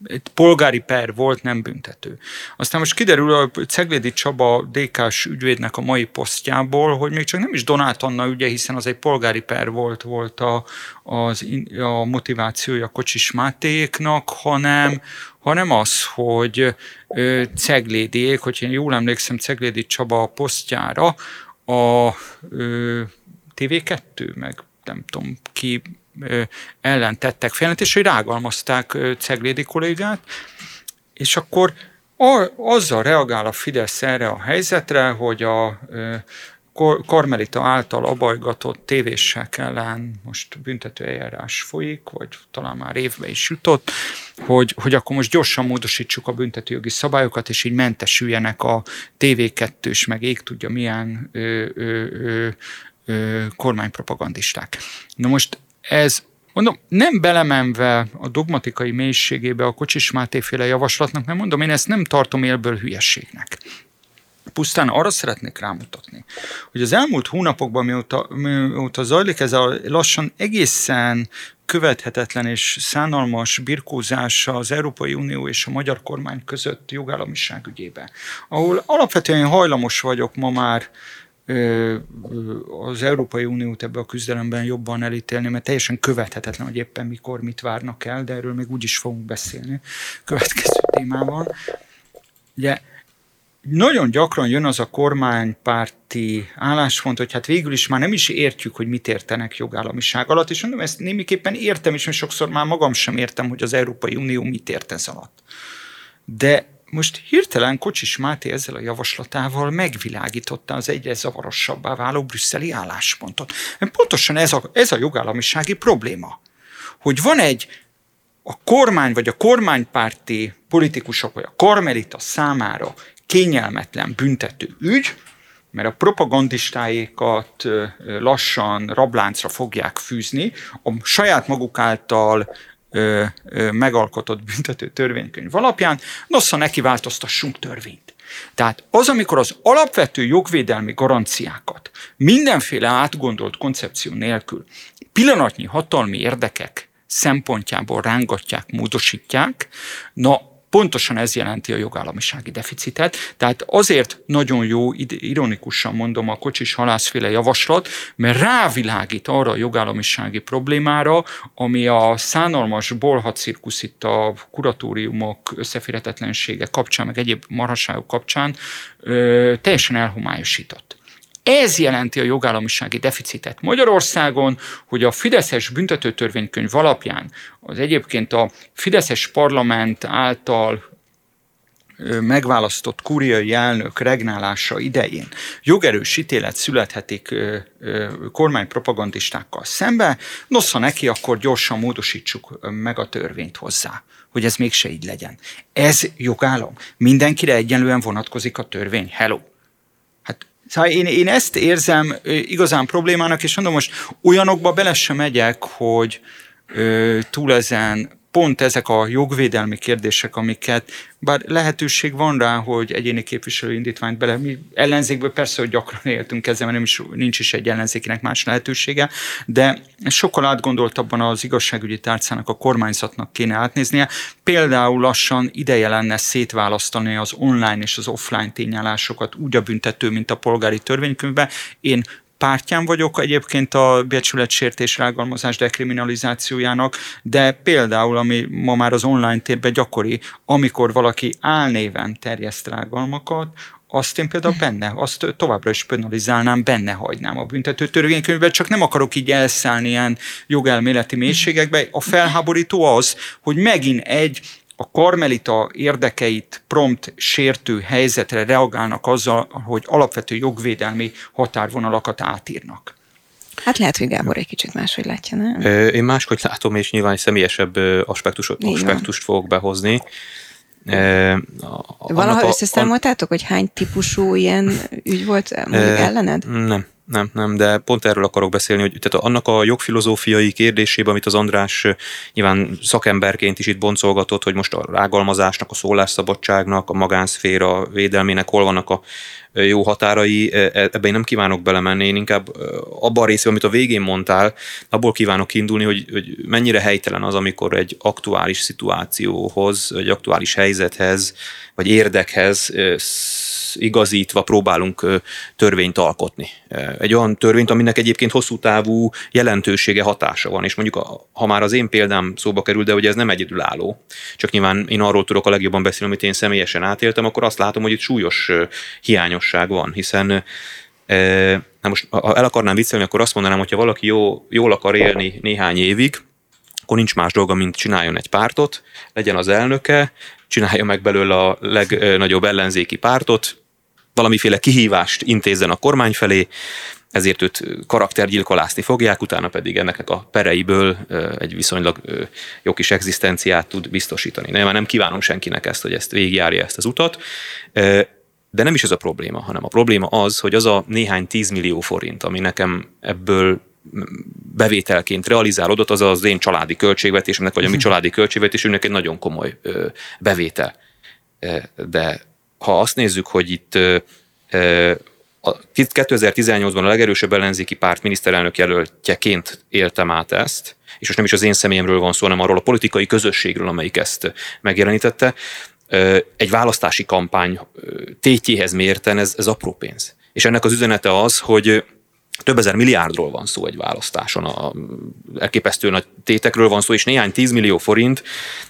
egy polgári per volt, nem büntető. Aztán most kiderül a Ceglédi Csaba DK-s ügyvédnek a mai posztjából, hogy még csak nem is Donát Anna ügye, hiszen az egy polgári per volt, volt a, az, a motivációja Kocsis Mátéknak, hanem, hanem az, hogy Ceglédiék, hogy én jól emlékszem Ceglédi Csaba a posztjára, a ö, TV2, meg nem tudom ki ellen tettek feljelentést, hogy rágalmazták Ceglédi kollégát, és akkor azzal reagál a Fidesz erre a helyzetre, hogy a Karmelita által abajgatott tévések ellen most büntető eljárás folyik, vagy talán már évbe is jutott, hogy, hogy akkor most gyorsan módosítsuk a büntetőjogi szabályokat, és így mentesüljenek a TV2-s, meg ég tudja milyen ö, ö, ö, ö, kormánypropagandisták. Na most ez Mondom, nem belemenve a dogmatikai mélységébe a Kocsis Máté féle javaslatnak, mert mondom, én ezt nem tartom élből hülyességnek. Pusztán arra szeretnék rámutatni, hogy az elmúlt hónapokban, mióta, mióta zajlik ez a lassan egészen követhetetlen és szánalmas birkózása az Európai Unió és a magyar kormány között jogállamiság ügyébe, ahol alapvetően hajlamos vagyok ma már az Európai Uniót ebbe a küzdelemben jobban elítélni, mert teljesen követhetetlen, hogy éppen mikor mit várnak el, de erről még úgy is fogunk beszélni következő témában. Ugye nagyon gyakran jön az a kormánypárti álláspont, hogy hát végül is már nem is értjük, hogy mit értenek jogállamiság alatt, és mondom, ezt némiképpen értem, és sokszor már magam sem értem, hogy az Európai Unió mit ért ez alatt. De most hirtelen Kocsis Máté ezzel a javaslatával megvilágította az egyre zavarosabbá váló brüsszeli álláspontot. Pontosan ez a, ez a jogállamisági probléma, hogy van egy a kormány vagy a kormánypárti politikusok vagy a karmelita számára kényelmetlen büntető ügy, mert a propagandistáékat lassan rabláncra fogják fűzni, a saját maguk által ö, ö, megalkotott büntető törvénykönyv alapján, nossza neki változtassunk törvényt. Tehát az, amikor az alapvető jogvédelmi garanciákat mindenféle átgondolt koncepció nélkül pillanatnyi hatalmi érdekek szempontjából rángatják, módosítják, na Pontosan ez jelenti a jogállamisági deficitet, tehát azért nagyon jó, ironikusan mondom a kocsis halászféle javaslat, mert rávilágít arra a jogállamisági problémára, ami a szánalmas bolhacirkusz itt a kuratóriumok összeférhetetlensége kapcsán, meg egyéb marhaságok kapcsán ö, teljesen elhomályosított. Ez jelenti a jogállamisági deficitet Magyarországon, hogy a Fideszes büntetőtörvénykönyv alapján az egyébként a Fideszes parlament által megválasztott kuriai elnök regnálása idején jogerős ítélet születhetik kormánypropagandistákkal szembe, nosza neki, akkor gyorsan módosítsuk meg a törvényt hozzá, hogy ez mégse így legyen. Ez jogállam. Mindenkire egyenlően vonatkozik a törvény. Hello! Szóval én, én ezt érzem igazán problémának, és mondom, most olyanokba bele sem megyek, hogy ö, túl ezen pont ezek a jogvédelmi kérdések, amiket, bár lehetőség van rá, hogy egyéni képviselő indítványt bele, mi ellenzékből persze, hogy gyakran éltünk ezzel, mert nem is, nincs is egy ellenzékinek más lehetősége, de sokkal átgondoltabban az igazságügyi tárcának, a kormányzatnak kéne átnéznie. Például lassan ideje lenne szétválasztani az online és az offline tényállásokat úgy a büntető, mint a polgári törvénykönyvbe. Én pártján vagyok egyébként a becsületsértés rágalmazás dekriminalizációjának, de például, ami ma már az online térben gyakori, amikor valaki álnéven terjeszt rágalmakat, azt én például benne, azt továbbra is penalizálnám, benne hagynám a büntető törvénykönyvben, csak nem akarok így elszállni ilyen jogelméleti mélységekbe. A felháborító az, hogy megint egy a karmelita érdekeit prompt sértő helyzetre reagálnak azzal, hogy alapvető jogvédelmi határvonalakat átírnak. Hát lehet, hogy Gábor egy kicsit máshogy látja, nem? Én máshogy látom, és nyilván egy személyesebb aspektusot, aspektust fogok behozni. E, Valaha összeszámoltátok, hogy hány típusú ilyen ügy volt mondjuk ellened? Nem, nem, nem, de pont erről akarok beszélni, hogy tehát annak a jogfilozófiai kérdésében, amit az András nyilván szakemberként is itt boncolgatott, hogy most a rágalmazásnak, a szólásszabadságnak, a magánszféra védelmének hol vannak a jó határai, e, ebben én nem kívánok belemenni, én inkább abban a részben, amit a végén mondtál, abból kívánok indulni, hogy, hogy mennyire helytelen az, amikor egy aktuális szituációhoz, egy aktuális helyzethez, vagy érdekhez igazítva próbálunk törvényt alkotni. Egy olyan törvényt, aminek egyébként hosszú távú jelentősége, hatása van, és mondjuk ha már az én példám szóba kerül, de hogy ez nem egyedülálló, csak nyilván én arról tudok a legjobban beszélni, amit én személyesen átéltem, akkor azt látom, hogy itt súlyos hiányosság van, hiszen Na most, ha el akarnám viccelni, akkor azt mondanám, hogy ha valaki jó, jól akar élni néhány évig, akkor nincs más dolga, mint csináljon egy pártot, legyen az elnöke, csinálja meg belőle a legnagyobb ellenzéki pártot, valamiféle kihívást intézzen a kormány felé, ezért őt karaktergyilkolászni fogják, utána pedig ennek a pereiből egy viszonylag jó kis egzisztenciát tud biztosítani. Nem, nem kívánom senkinek ezt, hogy ezt végigjárja ezt az utat, de nem is ez a probléma, hanem a probléma az, hogy az a néhány tízmillió forint, ami nekem ebből bevételként realizálódott, az az én családi költségvetésemnek, vagy a mi mhm. családi költségvetésünknek egy nagyon komoly bevétel. De ha azt nézzük, hogy itt 2018-ban a legerősebb ellenzéki párt miniszterelnök jelöltjeként éltem át ezt, és most nem is az én személyemről van szó, hanem arról a politikai közösségről, amelyik ezt megjelenítette. Egy választási kampány tétjéhez mérten ez, ez apró pénz. És ennek az üzenete az, hogy több ezer milliárdról van szó egy választáson, a, elképesztő nagy tétekről van szó, és néhány tízmillió forint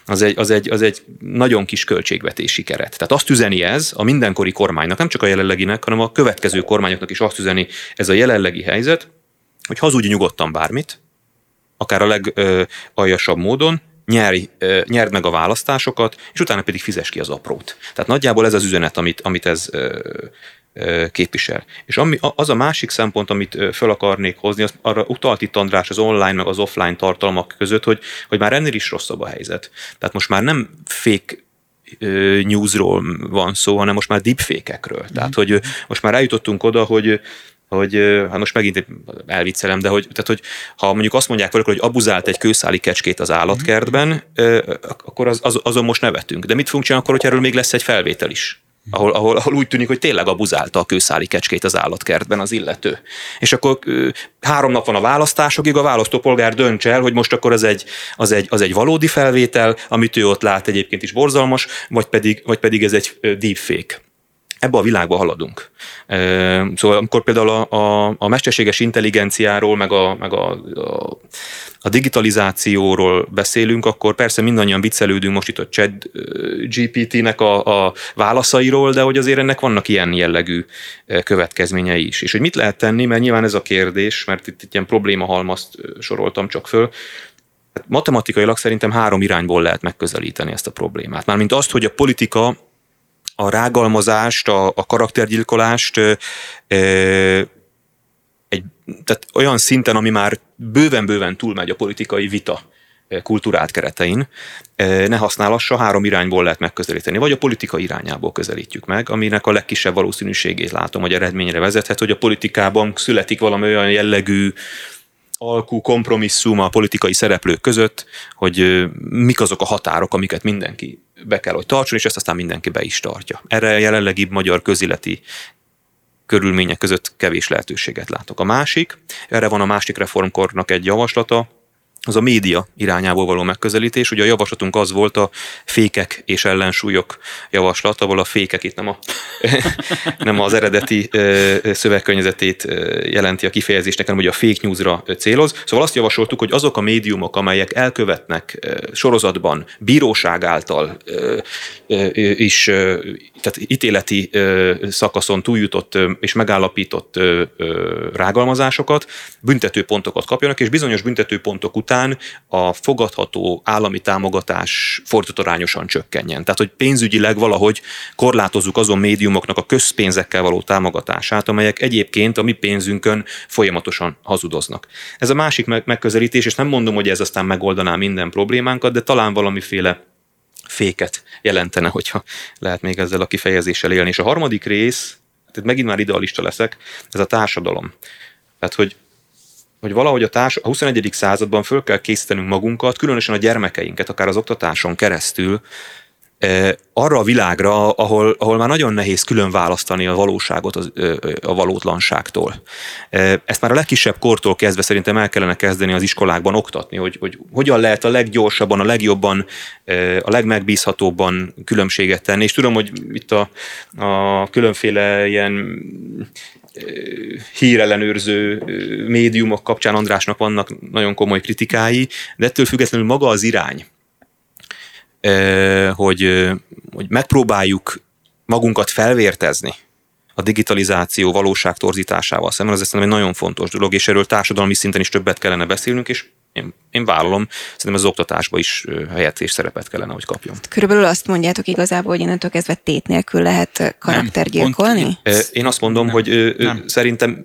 az egy, az, egy, az egy nagyon kis költségvetési keret. Tehát azt üzeni ez a mindenkori kormánynak, nem csak a jelenleginek, hanem a következő kormányoknak is azt üzeni ez a jelenlegi helyzet, hogy hazudj nyugodtan bármit, akár a legaljasabb módon, nyerj, nyerd meg a választásokat, és utána pedig fizes ki az aprót. Tehát nagyjából ez az üzenet, amit, amit ez képvisel. És ami, az a másik szempont, amit fel akarnék hozni, az arra utalt itt András az online meg az offline tartalmak között, hogy, hogy már ennél is rosszabb a helyzet. Tehát most már nem fake newsról van szó, hanem most már deepfake-ekről. Mm. Tehát, hogy most már eljutottunk oda, hogy hogy hát most megint elviccelem, de hogy, tehát, hogy ha mondjuk azt mondják valaki, hogy abuzált egy kőszáli kecskét az állatkertben, akkor az, az, azon most nevetünk. De mit fogunk csinálni akkor, hogy erről még lesz egy felvétel is? Ahol, ahol, ahol úgy tűnik, hogy tényleg abuzálta a kőszáli kecskét az állatkertben az illető. És akkor három nap van a választásokig, a választópolgár dönts el, hogy most akkor az egy, az egy, az egy valódi felvétel, amit ő ott lát egyébként is borzalmas, vagy pedig, vagy pedig ez egy deepfake ebbe a világba haladunk. Szóval amikor például a, a, a mesterséges intelligenciáról, meg, a, meg a, a, a digitalizációról beszélünk, akkor persze mindannyian viccelődünk most itt a chat GPT-nek a, a válaszairól, de hogy azért ennek vannak ilyen jellegű következményei is. És hogy mit lehet tenni, mert nyilván ez a kérdés, mert itt, itt ilyen problémahalmazt soroltam csak föl, hát matematikailag szerintem három irányból lehet megközelíteni ezt a problémát. Mármint azt, hogy a politika a rágalmazást, a, a karaktergyilkolást egy, tehát olyan szinten, ami már bőven-bőven túlmegy a politikai vita kultúrát keretein, ne használassa, három irányból lehet megközelíteni. Vagy a politika irányából közelítjük meg, aminek a legkisebb valószínűségét látom, hogy eredményre vezethet, hogy a politikában születik valami olyan jellegű alkú kompromisszum a politikai szereplők között, hogy mik azok a határok, amiket mindenki be kell, hogy tartson, és ezt aztán mindenki be is tartja. Erre a jelenlegi magyar közileti körülmények között kevés lehetőséget látok. A másik, erre van a másik reformkornak egy javaslata, az a média irányából való megközelítés. Ugye a javaslatunk az volt a fékek és ellensúlyok javaslat, ahol a fékek itt nem, a, nem az eredeti szövegkörnyezetét jelenti a kifejezésnek, hanem hogy a fake newsra céloz. Szóval azt javasoltuk, hogy azok a médiumok, amelyek elkövetnek sorozatban bíróság által is, tehát ítéleti szakaszon túljutott és megállapított rágalmazásokat, büntetőpontokat kapjanak, és bizonyos büntetőpontok után a fogadható állami támogatás fordítatarányosan csökkenjen. Tehát, hogy pénzügyileg valahogy korlátozzuk azon médiumoknak a közpénzekkel való támogatását, amelyek egyébként a mi pénzünkön folyamatosan hazudoznak. Ez a másik megközelítés, és nem mondom, hogy ez aztán megoldaná minden problémánkat, de talán valamiféle féket jelentene, hogyha lehet még ezzel a kifejezéssel élni. És a harmadik rész, tehát megint már idealista leszek, ez a társadalom. Tehát, hogy hogy valahogy a, társ, a 21. században föl kell készítenünk magunkat, különösen a gyermekeinket, akár az oktatáson keresztül, arra a világra, ahol, ahol már nagyon nehéz külön választani a valóságot az, a valótlanságtól. Ezt már a legkisebb kortól kezdve szerintem el kellene kezdeni az iskolákban oktatni, hogy, hogy hogyan lehet a leggyorsabban, a legjobban, a legmegbízhatóbban különbséget tenni. És tudom, hogy itt a, a különféle ilyen hírellenőrző médiumok kapcsán Andrásnak vannak nagyon komoly kritikái, de ettől függetlenül maga az irány, hogy, hogy megpróbáljuk magunkat felvértezni a digitalizáció valóság torzításával szemben, az szerintem egy nagyon fontos dolog, és erről társadalmi szinten is többet kellene beszélnünk, és én, én vállalom, szerintem az oktatásban is helyet és szerepet kellene, hogy kapjon. Körülbelül azt mondjátok igazából, hogy innentől kezdve tét nélkül lehet karaktergyilkolni? Én azt mondom, nem, hogy nem. szerintem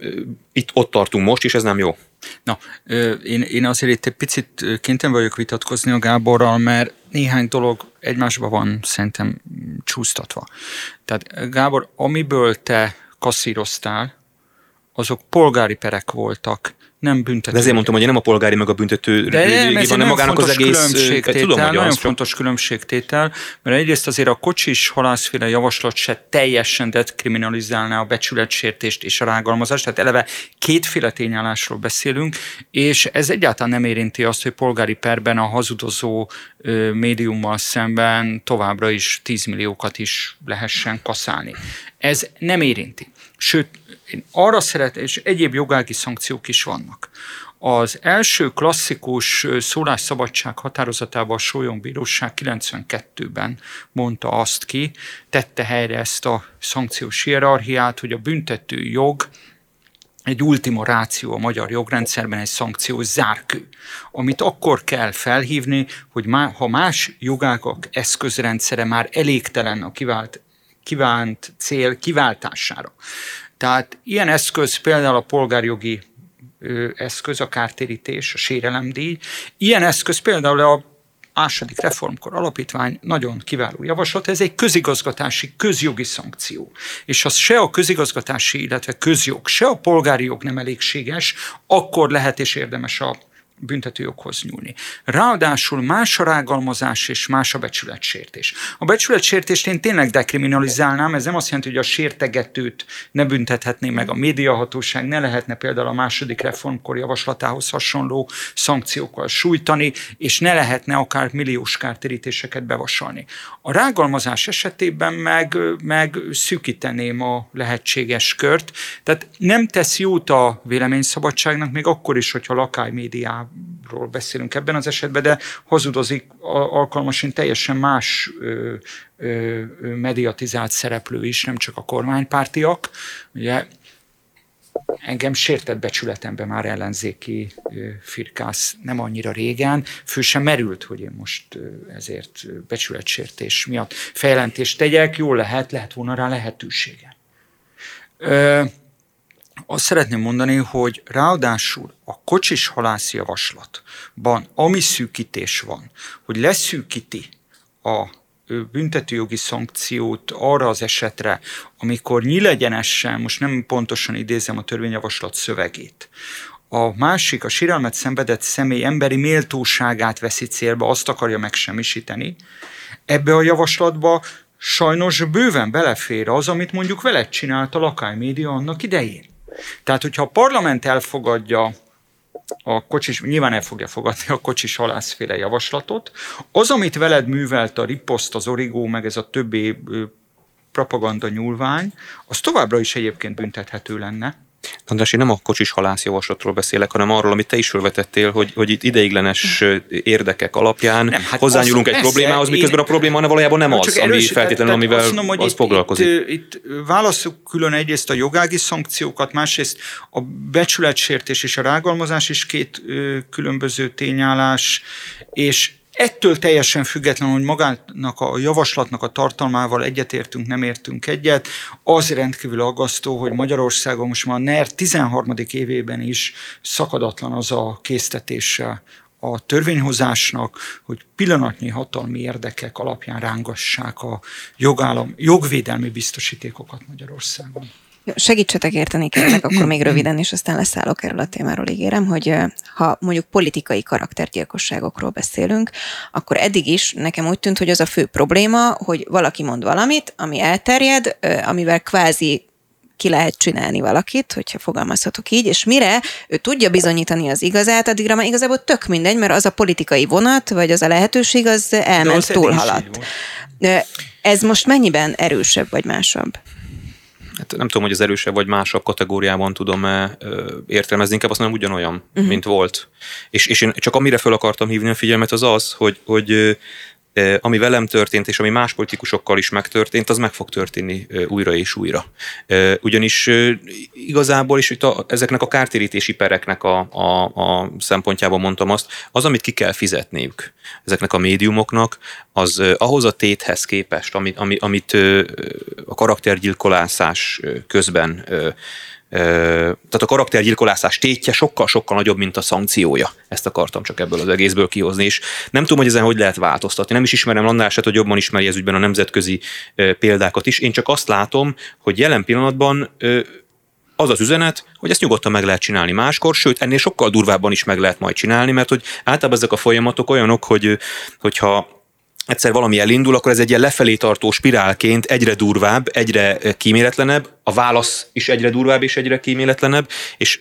itt ott tartunk most, és ez nem jó. Na, én, én azért itt egy picit kénytelen vagyok vitatkozni a Gáborral, mert néhány dolog egymásban van szerintem csúsztatva. Tehát Gábor, amiből te kasszíroztál, azok polgári perek voltak, nem büntető. De ezért mondtam, hogy nem a polgári meg a büntető de nem, ez van, magának az egész... Tudom, hogy nagyon az fontos csak... különbségtétel, mert egyrészt azért a kocsis halászféle javaslat se teljesen dekriminalizálná a becsületsértést és a rágalmazást, tehát eleve kétféle tényállásról beszélünk, és ez egyáltalán nem érinti azt, hogy polgári perben a hazudozó médiummal szemben továbbra is 10 milliókat is lehessen kaszálni. Ez nem érinti. Sőt, én arra szeretem, és egyéb jogági szankciók is vannak. Az első klasszikus szólásszabadság határozatában a Sólyom Bíróság 92-ben mondta azt ki, tette helyre ezt a szankciós hierarchiát, hogy a büntető jog egy ultima ráció a magyar jogrendszerben, egy szankciós zárkő, amit akkor kell felhívni, hogy ha más jogágak eszközrendszere már elégtelen a kivált, kívánt cél kiváltására, tehát ilyen eszköz például a polgárjogi eszköz, a kártérítés, a sérelemdíj. Ilyen eszköz például a második reformkor alapítvány nagyon kiváló javaslat, ez egy közigazgatási, közjogi szankció. És ha se a közigazgatási, illetve közjog, se a polgári jog nem elégséges, akkor lehet és érdemes a büntetőjoghoz nyúlni. Ráadásul más a rágalmazás és más a becsületsértés. A becsületsértést én tényleg dekriminalizálnám, ez nem azt jelenti, hogy a sértegetőt ne büntethetné meg a médiahatóság, ne lehetne például a második reformkor javaslatához hasonló szankciókkal sújtani, és ne lehetne akár milliós kártérítéseket bevasalni. A rágalmazás esetében meg, meg szűkíteném a lehetséges kört, tehát nem tesz jót a véleményszabadságnak, még akkor is, hogyha lakály médiában ról beszélünk ebben az esetben, de hazudozik alkalmasint teljesen más ö, ö, mediatizált szereplő is, nem csak a kormánypártiak. Ugye engem sértett becsületembe már ellenzéki firkász nem annyira régen, fő sem merült, hogy én most ezért becsületsértés miatt feljelentést tegyek, jól lehet, lehet volna rá lehetősége azt szeretném mondani, hogy ráadásul a kocsis halász javaslatban, ami szűkítés van, hogy leszűkíti a büntetőjogi szankciót arra az esetre, amikor nyílegyenesen, most nem pontosan idézem a törvényjavaslat szövegét, a másik, a sírelmet szenvedett személy emberi méltóságát veszi célba, azt akarja megsemmisíteni, ebbe a javaslatba sajnos bőven belefér az, amit mondjuk veled csinált a lakálymédia annak idején. Tehát, hogyha a parlament elfogadja a kocsis, nyilván el fogja fogadni a kocsis halászféle javaslatot, az, amit veled művelt a riposzt, az origó, meg ez a többi propaganda nyúlvány, az továbbra is egyébként büntethető lenne. András, én nem a kocsis halászjavaslatról beszélek, hanem arról, amit te is felvetettél, hogy, hogy itt ideiglenes érdekek alapján nem, hát hozzányúlunk egy problémához, én, miközben a probléma valójában nem az, erős, ami feltétlenül, amivel azt mondom, hogy az itt, foglalkozik. Itt, itt válaszuk külön egyrészt a jogági szankciókat, másrészt a becsületsértés és a rágalmazás is két ö, különböző tényállás, és Ettől teljesen függetlenül, hogy magának a javaslatnak a tartalmával egyetértünk, nem értünk egyet, az rendkívül aggasztó, hogy Magyarországon most már a NER 13. évében is szakadatlan az a késztetése a törvényhozásnak, hogy pillanatnyi hatalmi érdekek alapján rángassák a jogállam, jogvédelmi biztosítékokat Magyarországon. Segítsetek érteni kérlek, akkor még röviden, és aztán leszállok erről a témáról, ígérem, hogy ha mondjuk politikai karaktergyilkosságokról beszélünk, akkor eddig is nekem úgy tűnt, hogy az a fő probléma, hogy valaki mond valamit, ami elterjed, amivel kvázi ki lehet csinálni valakit, hogyha fogalmazhatok így, és mire ő tudja bizonyítani az igazát, addigra már igazából tök mindegy, mert az a politikai vonat, vagy az a lehetőség, az elment, túlhaladt. Ez most mennyiben erősebb, vagy másabb? Hát nem tudom, hogy az erősebb vagy másabb kategóriában tudom-e értelmezni, inkább azt mondom, ugyanolyan, uh-huh. mint volt. És, és én csak amire fel akartam hívni a figyelmet, az az, hogy, hogy ami velem történt, és ami más politikusokkal is megtörtént, az meg fog történni újra és újra. Ugyanis igazából is itt a, ezeknek a kártérítési pereknek a, a, a szempontjában mondtam azt, az, amit ki kell fizetniük ezeknek a médiumoknak, az ahhoz a téthez képest, amit, amit a karaktergyilkolászás közben tehát a karaktergyilkolászás tétje sokkal-sokkal nagyobb, mint a szankciója. Ezt akartam csak ebből az egészből kihozni, és nem tudom, hogy ezen hogy lehet változtatni. Nem is ismerem annál se, hogy jobban ismeri ez ügyben a nemzetközi példákat is. Én csak azt látom, hogy jelen pillanatban az az üzenet, hogy ezt nyugodtan meg lehet csinálni máskor, sőt, ennél sokkal durvábban is meg lehet majd csinálni, mert hogy általában ezek a folyamatok olyanok, hogy hogyha egyszer valami elindul, akkor ez egy ilyen lefelé tartó spirálként egyre durvább, egyre kíméletlenebb, a válasz is egyre durvább és egyre kíméletlenebb, és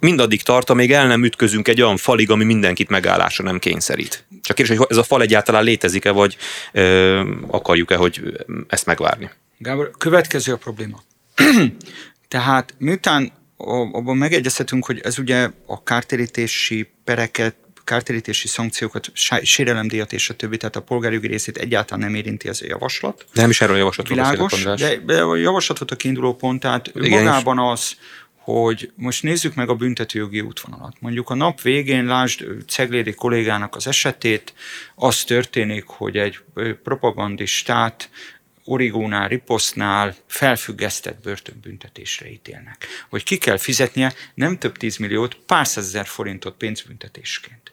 mindaddig tart, amíg el nem ütközünk egy olyan falig, ami mindenkit megállásra nem kényszerít. Csak kérdés, hogy ez a fal egyáltalán létezik-e, vagy ö, akarjuk-e, hogy ezt megvárni. Gábor, következő a probléma. Tehát miután abban megegyezhetünk, hogy ez ugye a kártérítési pereket kártérítési szankciókat, sérelemdíjat és a többi, tehát a polgárjogi részét egyáltalán nem érinti ez a javaslat. De nem is erről a javaslatról Világos, de a javaslatot a kiinduló pont, tehát Igen, magában az, hogy most nézzük meg a büntetőjogi útvonalat. Mondjuk a nap végén, lásd Ceglédi kollégának az esetét, az történik, hogy egy propagandistát origónál, riposztnál felfüggesztett börtönbüntetésre ítélnek. Hogy ki kell fizetnie nem több tízmilliót, pár százezer forintot pénzbüntetésként.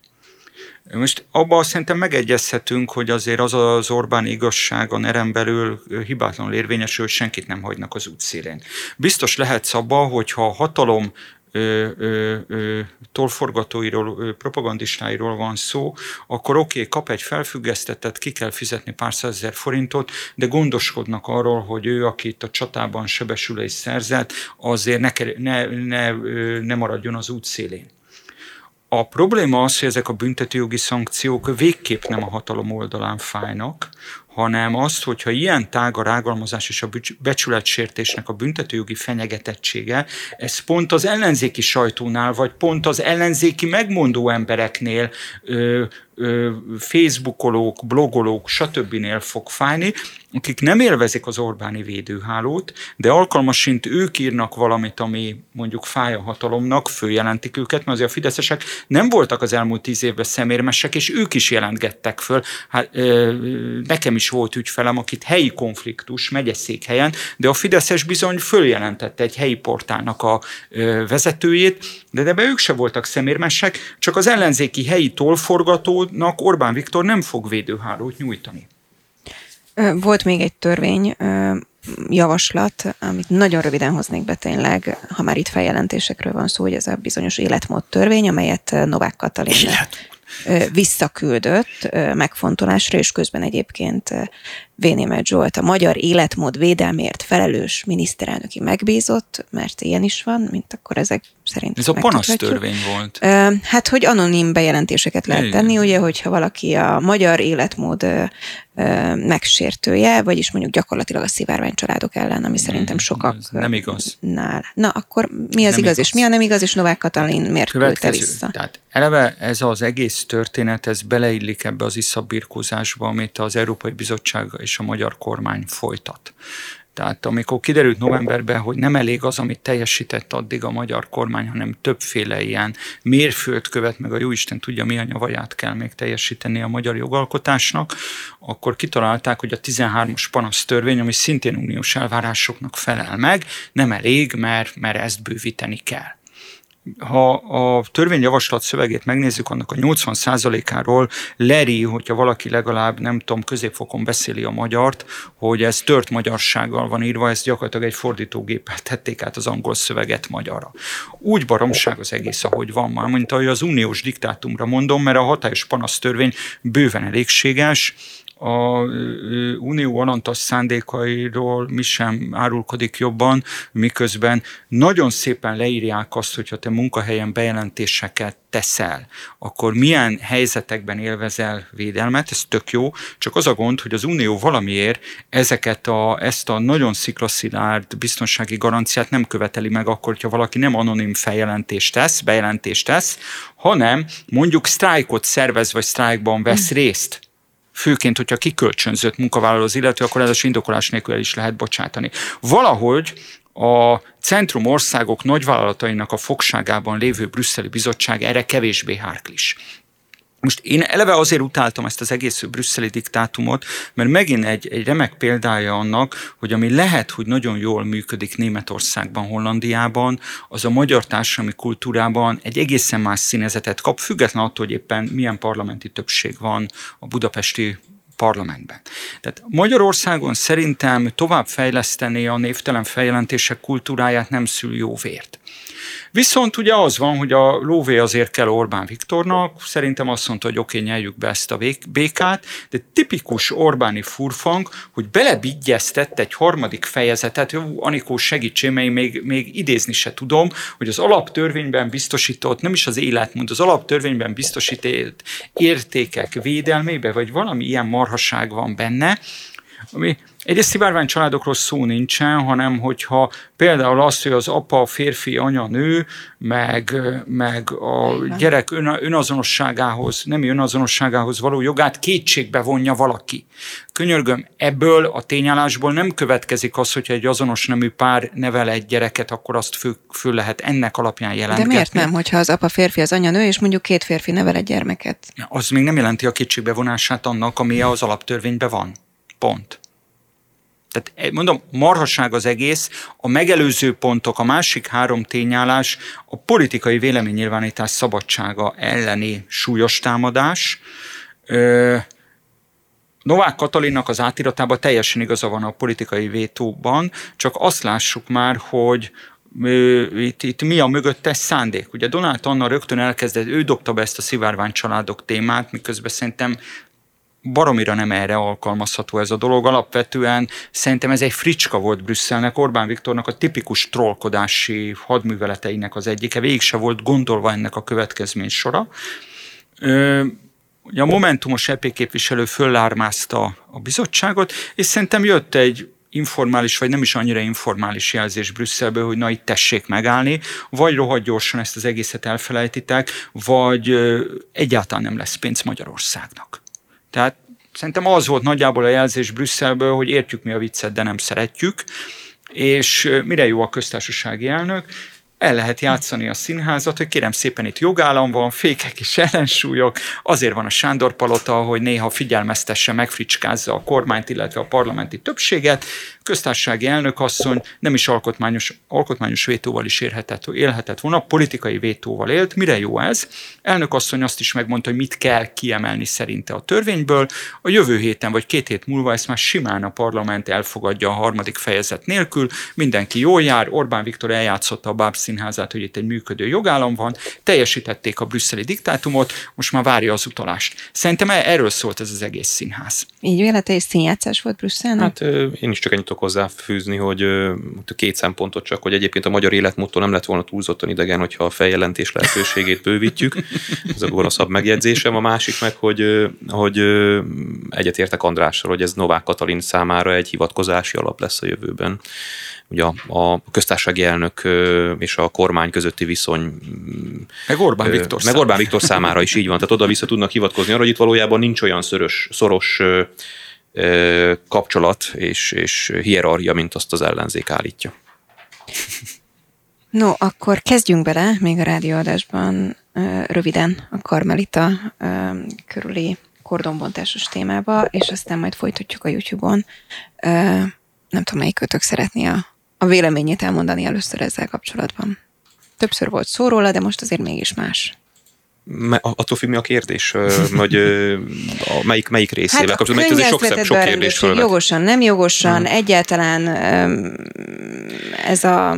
Most abban szerintem megegyezhetünk, hogy azért az az Orbán igazság a nerem belül hibátlanul érvényesül, hogy senkit nem hagynak az útszélén. Biztos lehetsz abba, hogyha a hatalom ö, ö, tolforgatóiról, propagandistáiról van szó, akkor oké, okay, kap egy felfüggesztetet, ki kell fizetni pár százezer forintot, de gondoskodnak arról, hogy ő, akit a csatában sebesülés szerzett, azért ne, ne, ne, ne maradjon az útszélén. A probléma az, hogy ezek a büntetőjogi szankciók végképp nem a hatalom oldalán fájnak, hanem azt, hogyha ilyen tág a rágalmazás és a becsületsértésnek a büntetőjogi fenyegetettsége, ez pont az ellenzéki sajtónál, vagy pont az ellenzéki megmondó embereknél ö, facebookolók, blogolók, stb. fog fájni, akik nem élvezik az Orbáni védőhálót, de alkalmasint ők írnak valamit, ami mondjuk fáj a hatalomnak, följelentik őket, mert azért a fideszesek nem voltak az elmúlt tíz évben szemérmesek, és ők is jelentgettek föl. Hát, ö, nekem is volt ügyfelem, akit helyi konfliktus, megyeszékhelyen, de a Fideszes bizony följelentette egy helyi portálnak a ö, vezetőjét, de ebbe ők se voltak szemérmesek, csak az ellenzéki helyi tolforgatónak Orbán Viktor nem fog védőhálót nyújtani. Volt még egy törvény javaslat, amit nagyon röviden hoznék be tényleg, ha már itt feljelentésekről van szó, hogy ez a bizonyos életmód törvény, amelyet Novák Katalin Élet visszaküldött megfontolásra, és közben egyébként Vénémet Zsolt, a magyar életmód védelmért felelős miniszterelnöki megbízott, mert ilyen is van, mint akkor ezek szerint Ez a panasztörvény volt. Hát, hogy anonim bejelentéseket lehet Igen. tenni, ugye, hogyha valaki a magyar életmód megsértője, vagyis mondjuk gyakorlatilag a szivárvány családok ellen, ami szerintem sokak. Ez nem igaz. Nál. Na, akkor mi az nem igaz, igaz, és mi a nem igaz, és Novák Katalin miért küldte vissza? Tehát eleve ez az egész történet, ez beleillik ebbe az iszabirkózásba, amit az Európai Bizottság és a magyar kormány folytat. Tehát amikor kiderült novemberben, hogy nem elég az, amit teljesített addig a magyar kormány, hanem többféle ilyen mérföldkövet, meg a jóisten tudja, milyen nyavaját kell még teljesíteni a magyar jogalkotásnak, akkor kitalálták, hogy a 13-as panasztörvény, ami szintén uniós elvárásoknak felel meg, nem elég, mert, mert ezt bővíteni kell ha a törvényjavaslat szövegét megnézzük, annak a 80%-áról leri, hogyha valaki legalább, nem tudom, középfokon beszéli a magyart, hogy ez tört magyarsággal van írva, ez gyakorlatilag egy fordítógéppel tették át az angol szöveget magyarra. Úgy baromság az egész, ahogy van már, mint ahogy az uniós diktátumra mondom, mert a hatályos panasztörvény bőven elégséges, a Unió alantas szándékairól mi sem árulkodik jobban, miközben nagyon szépen leírják azt, hogyha te munkahelyen bejelentéseket teszel, akkor milyen helyzetekben élvezel védelmet, ez tök jó, csak az a gond, hogy az Unió valamiért ezeket a, ezt a nagyon sziklaszilárd biztonsági garanciát nem követeli meg akkor, hogyha valaki nem anonim feljelentést tesz, bejelentést tesz, hanem mondjuk sztrájkot szervez, vagy sztrájkban vesz hmm. részt főként, hogyha kikölcsönzött munkavállaló az illető, akkor ez indokolás nélkül el is lehet bocsátani. Valahogy a centrum országok nagyvállalatainak a fogságában lévő brüsszeli bizottság erre kevésbé hárklis. Most én eleve azért utáltam ezt az egész brüsszeli diktátumot, mert megint egy, egy remek példája annak, hogy ami lehet, hogy nagyon jól működik Németországban, Hollandiában, az a magyar társadalmi kultúrában egy egészen más színezetet kap, független attól, hogy éppen milyen parlamenti többség van a budapesti parlamentben. Tehát Magyarországon szerintem tovább fejleszteni a névtelen feljelentések kultúráját nem szül jó vért. Viszont ugye az van, hogy a lóvé azért kell Orbán Viktornak, szerintem azt mondta, hogy oké, nyeljük be ezt a békát, de tipikus Orbáni furfang, hogy belebigyeztett egy harmadik fejezetet, jó, Anikó segítsél, mert még, még idézni se tudom, hogy az alaptörvényben biztosított, nem is az életmód, az alaptörvényben biztosított értékek védelmébe, vagy valami ilyen marhaság van benne, ami Egyrészt szivárvány családokról szó nincsen, hanem hogyha például azt, hogy az apa, férfi, anya, nő, meg, meg a gyerek ön, önazonosságához, nem önazonosságához való jogát kétségbe vonja valaki. Könyörgöm, ebből a tényállásból nem következik az, hogyha egy azonos nemű pár nevel egy gyereket, akkor azt föl, föl lehet ennek alapján jelenteni. De miért nem, hogyha az apa férfi, az anya nő, és mondjuk két férfi nevel egy gyermeket? Az még nem jelenti a kétségbevonását annak, ami az alaptörvényben van. Pont. Tehát eh, mondom, marhasság az egész, a megelőző pontok, a másik három tényállás, a politikai véleménynyilvánítás szabadsága elleni súlyos támadás. Novák Katalinnak az átiratában teljesen igaza van a politikai vétóban, csak azt lássuk már, hogy itt, itt mi a mögöttes szándék. Ugye Donald Anna rögtön elkezdett, ő dobta be ezt a szivárvány családok témát, miközben szerintem baromira nem erre alkalmazható ez a dolog. Alapvetően szerintem ez egy fricska volt Brüsszelnek, Orbán Viktornak a tipikus trollkodási hadműveleteinek az egyike. Végig se volt gondolva ennek a következmény sora. A Momentumos EP képviselő föllármázta a bizottságot, és szerintem jött egy informális, vagy nem is annyira informális jelzés Brüsszelből, hogy na itt tessék megállni, vagy rohadt gyorsan ezt az egészet elfelejtitek, vagy egyáltalán nem lesz pénz Magyarországnak. Tehát szerintem az volt nagyjából a jelzés Brüsszelből, hogy értjük mi a viccet, de nem szeretjük, és mire jó a köztársasági elnök, el lehet játszani a színházat, hogy kérem szépen itt jogállam van, fékek és ellensúlyok, azért van a Sándor Palota, hogy néha figyelmeztesse, megfricskázza a kormányt, illetve a parlamenti többséget, köztársasági elnökasszony nem is alkotmányos, alkotmányos vétóval is érhetett, élhetett volna, politikai vétóval élt. Mire jó ez? Elnökasszony azt is megmondta, hogy mit kell kiemelni szerinte a törvényből. A jövő héten vagy két hét múlva ezt már simán a parlament elfogadja a harmadik fejezet nélkül. Mindenki jól jár, Orbán Viktor eljátszotta a Báb színházát, hogy itt egy működő jogállam van, teljesítették a brüsszeli diktátumot, most már várja az utalást. Szerintem e- erről szólt ez az egész színház. Így vélete és színjátszás volt Brüsszelnek? Hát én is csak ennyit tudok hozzáfűzni, hogy két szempontot csak, hogy egyébként a magyar életmódtól nem lett volna túlzottan idegen, hogyha a feljelentés lehetőségét bővítjük. Ez a gonoszabb megjegyzésem. A másik meg, hogy, hogy egyetértek Andrással, hogy ez Novák Katalin számára egy hivatkozási alap lesz a jövőben. Ugye a, a köztársasági elnök és a kormány közötti viszony. Meg Orbán Viktor Meg Orbán Viktor számára is így van. Tehát oda-vissza tudnak hivatkozni arra, hogy itt valójában nincs olyan szoros, szoros kapcsolat és, és hierarchia, mint azt az ellenzék állítja. No, akkor kezdjünk bele még a rádióadásban röviden a Karmelita körüli kordonbontásos témába, és aztán majd folytatjuk a YouTube-on. Nem tudom, melyik kötök szeretné a, a véleményét elmondani először ezzel kapcsolatban. Többször volt szó róla, de most azért mégis más attól függ, mi a kérdés, hogy a melyik, melyik részével hát kapcsolatban, mert ez sok, sok, sok kérdés fölvet. Jogosan, nem jogosan, hmm. egyáltalán ez a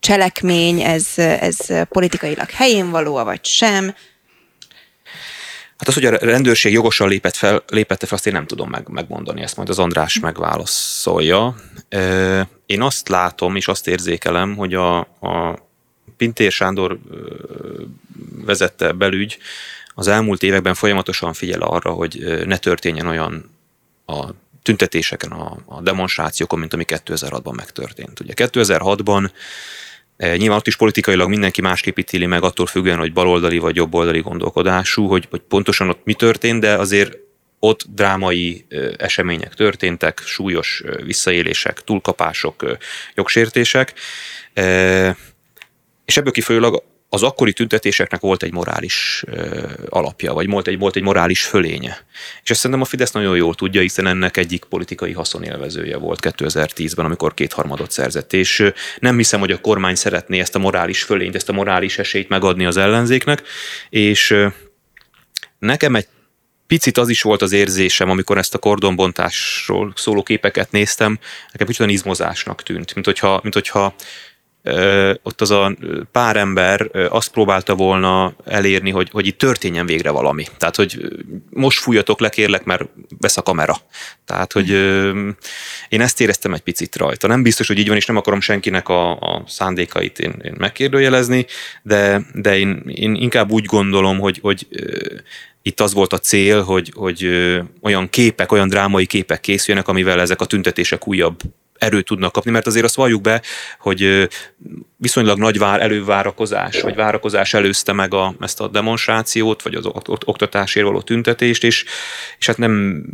cselekmény, ez, ez politikailag helyén való, vagy sem. Hát az, hogy a rendőrség jogosan lépett fel, lépette fel, azt én nem tudom meg, megmondani, ezt majd az András megválaszolja. Én azt látom, és azt érzékelem, hogy a, a Pintér Sándor vezette belügy az elmúlt években folyamatosan figyel arra, hogy ne történjen olyan a tüntetéseken, a, a demonstrációkon, mint ami 2006-ban megtörtént. Ugye 2006-ban Nyilván ott is politikailag mindenki másképp ítéli meg attól függően, hogy baloldali vagy jobboldali gondolkodású, hogy, hogy pontosan ott mi történt, de azért ott drámai események történtek, súlyos visszaélések, túlkapások, jogsértések. És ebből kifolyólag az akkori tüntetéseknek volt egy morális alapja, vagy volt egy, volt egy morális fölénye. És ezt szerintem a Fidesz nagyon jól tudja, hiszen ennek egyik politikai haszonélvezője volt 2010-ben, amikor kétharmadot szerzett. És nem hiszem, hogy a kormány szeretné ezt a morális fölényt, ezt a morális esélyt megadni az ellenzéknek, és nekem egy picit az is volt az érzésem, amikor ezt a kordonbontásról szóló képeket néztem, nekem kicsit izmozásnak tűnt, mint hogyha, mint hogyha ott az a pár ember azt próbálta volna elérni, hogy, hogy itt történjen végre valami. Tehát, hogy most fújatok le, kérlek, mert vesz a kamera. Tehát, hogy én ezt éreztem egy picit rajta. Nem biztos, hogy így van, és nem akarom senkinek a, a szándékait én, én megkérdőjelezni, de, de én, én inkább úgy gondolom, hogy, hogy itt az volt a cél, hogy, hogy olyan képek, olyan drámai képek készüljenek, amivel ezek a tüntetések újabb erőt tudnak kapni, mert azért azt valljuk be, hogy viszonylag nagy vár, elővárakozás, vagy várakozás előzte meg a, ezt a demonstrációt, vagy az oktatásért való tüntetést, és, és hát nem,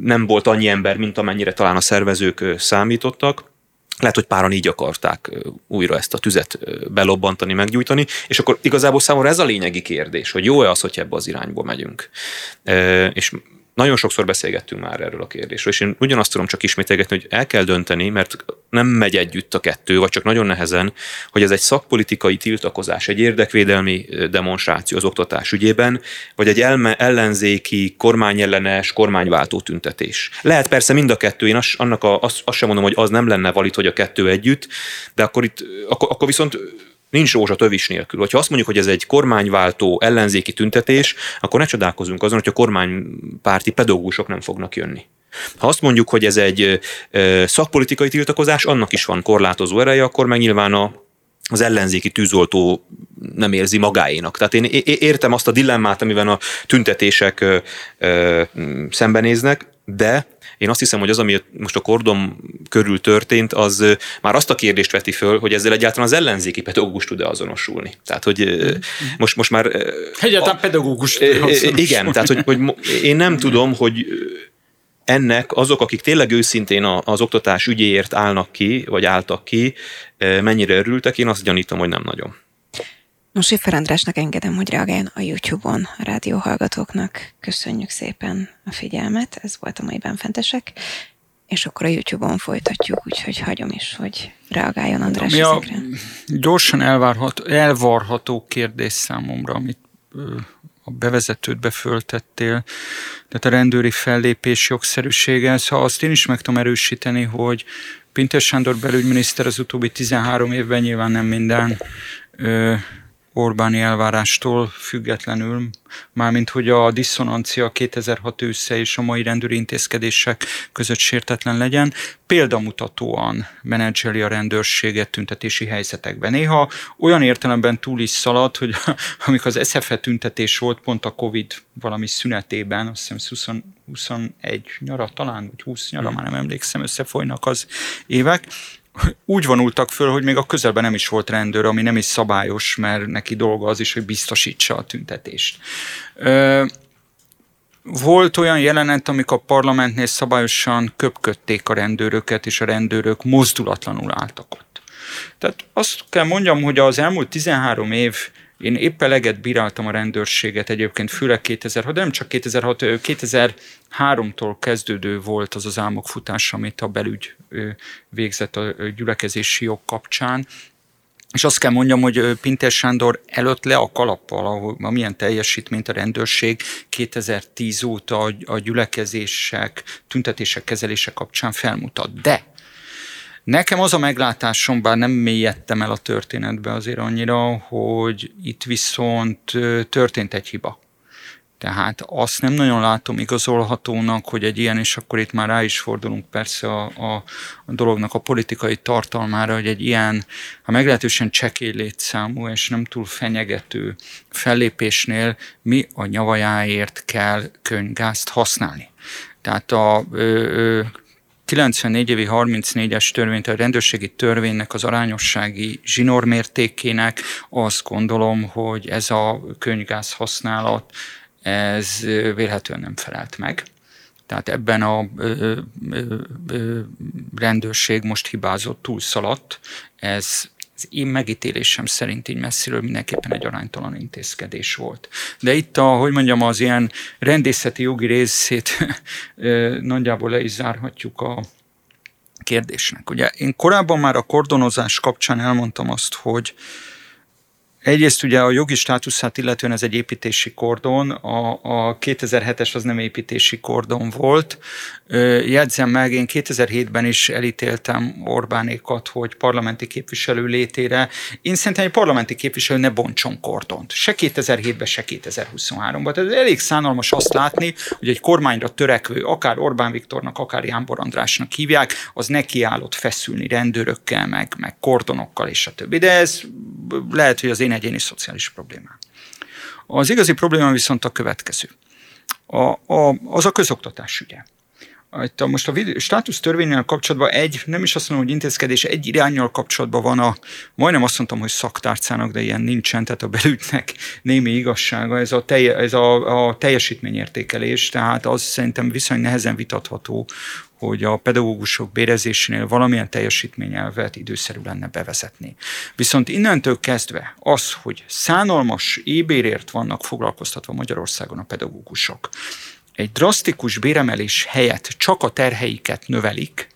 nem volt annyi ember, mint amennyire talán a szervezők számítottak. Lehet, hogy páran így akarták újra ezt a tüzet belobbantani, meggyújtani, és akkor igazából számomra ez a lényegi kérdés, hogy jó-e az, hogy ebbe az irányba megyünk. És nagyon sokszor beszélgettünk már erről a kérdésről, és én ugyanazt tudom csak ismételgetni, hogy el kell dönteni, mert nem megy együtt a kettő, vagy csak nagyon nehezen, hogy ez egy szakpolitikai tiltakozás, egy érdekvédelmi demonstráció az oktatás ügyében, vagy egy elme, ellenzéki, kormányellenes, kormányváltó tüntetés. Lehet persze mind a kettő, én azt, annak a, azt, azt sem mondom, hogy az nem lenne valid, hogy a kettő együtt, de akkor itt, akkor, akkor viszont nincs rózsa tövis nélkül. Ha azt mondjuk, hogy ez egy kormányváltó ellenzéki tüntetés, akkor ne csodálkozunk azon, hogy a kormánypárti pedagógusok nem fognak jönni. Ha azt mondjuk, hogy ez egy szakpolitikai tiltakozás, annak is van korlátozó ereje, akkor meg nyilván a, az ellenzéki tűzoltó nem érzi magáénak. Tehát én értem azt a dilemmát, amiben a tüntetések szembenéznek, de én azt hiszem, hogy az, ami most a kordom körül történt, az már azt a kérdést veti föl, hogy ezzel egyáltalán az ellenzéki pedagógus tud-e azonosulni. Tehát, hogy most, most már... Egyáltalán a, pedagógus Igen, tehát, hogy, hogy én nem tudom, hogy ennek azok, akik tényleg őszintén az oktatás ügyéért állnak ki, vagy álltak ki, mennyire örültek, én azt gyanítom, hogy nem nagyon. Most Siffer Andrásnak engedem, hogy reagáljon a YouTube-on a rádióhallgatóknak. Köszönjük szépen a figyelmet, ez volt a mai benfentesek, és akkor a YouTube-on folytatjuk, úgyhogy hagyom is, hogy reagáljon András Mi a gyorsan elvárható, elvarható kérdés számomra, amit a bevezetődbe föltettél, tehát a rendőri fellépés jogszerűsége, szóval azt én is meg tudom erősíteni, hogy Pinter Sándor belügyminiszter az utóbbi 13 évben nyilván nem minden Orbáni elvárástól függetlenül, mármint hogy a diszonancia 2006 ősze és a mai rendőri intézkedések között sértetlen legyen, példamutatóan menedzseli a rendőrséget tüntetési helyzetekben. Néha olyan értelemben túl is szalad, hogy amikor az SZFE tüntetés volt pont a Covid valami szünetében, azt hiszem 21 nyara talán, vagy 20 nyara, már nem emlékszem, összefolynak az évek, úgy vonultak föl, hogy még a közelben nem is volt rendőr, ami nem is szabályos, mert neki dolga az is, hogy biztosítsa a tüntetést. Volt olyan jelenet, amikor a parlamentnél szabályosan köpködték a rendőröket, és a rendőrök mozdulatlanul álltak ott. Tehát azt kell mondjam, hogy az elmúlt 13 év én épp eleget bíráltam a rendőrséget egyébként, főleg 2006, de nem csak 2006, 2003-tól kezdődő volt az az álmokfutás, amit a belügy végzett a gyülekezési jog kapcsán, és azt kell mondjam, hogy Pinter Sándor előtt le a kalappal, ahol milyen teljesítményt a rendőrség 2010 óta a gyülekezések, tüntetések kezelése kapcsán felmutat. De Nekem az a meglátásom, bár nem mélyedtem el a történetbe azért annyira, hogy itt viszont történt egy hiba. Tehát azt nem nagyon látom igazolhatónak, hogy egy ilyen, és akkor itt már rá is fordulunk persze a, a, a dolognak a politikai tartalmára, hogy egy ilyen, ha meglehetősen csekély létszámú és nem túl fenyegető fellépésnél mi a nyavajáért kell könyvgázt használni. Tehát a ö, ö, 94 évi 34-es törvényt, a rendőrségi törvénynek az arányossági zsinórmértékének azt gondolom, hogy ez a könyvgáz használat, ez vélhetően nem felelt meg. Tehát ebben a ö, ö, ö, rendőrség most hibázott, túlszaladt, ez az én megítélésem szerint így messziről mindenképpen egy aránytalan intézkedés volt. De itt a, hogy mondjam, az ilyen rendészeti jogi részét nagyjából le is zárhatjuk a kérdésnek. Ugye én korábban már a kordonozás kapcsán elmondtam azt, hogy Egyrészt ugye a jogi státuszát illetően ez egy építési kordon, a, a 2007-es az nem építési kordon volt. Jegyzem meg, én 2007-ben is elítéltem Orbánékat, hogy parlamenti képviselő létére. Én szerintem egy parlamenti képviselő ne bontson kordont. Se 2007-ben, se 2023-ban. Tehát elég szánalmas azt látni, hogy egy kormányra törekvő, akár Orbán Viktornak, akár Jánbor Andrásnak hívják, az nekiállott feszülni rendőrökkel, meg, meg kordonokkal és a többi. De ez lehet, hogy az én egyéni szociális problémám. Az igazi probléma viszont a következő. A, a, az a közoktatás ügye. A, most a státusz törvényel kapcsolatban egy, nem is azt mondom, hogy intézkedés, egy irányjal kapcsolatban van a, majdnem azt mondtam, hogy szaktárcának, de ilyen nincsen, tehát a belügynek némi igazsága, ez a, telje, ez a, a teljesítményértékelés, tehát az szerintem viszonylag nehezen vitatható, hogy a pedagógusok bérezésénél valamilyen teljesítményelvet időszerű lenne bevezetni. Viszont innentől kezdve az, hogy szánalmas ébérért vannak foglalkoztatva Magyarországon a pedagógusok, egy drasztikus béremelés helyett csak a terheiket növelik,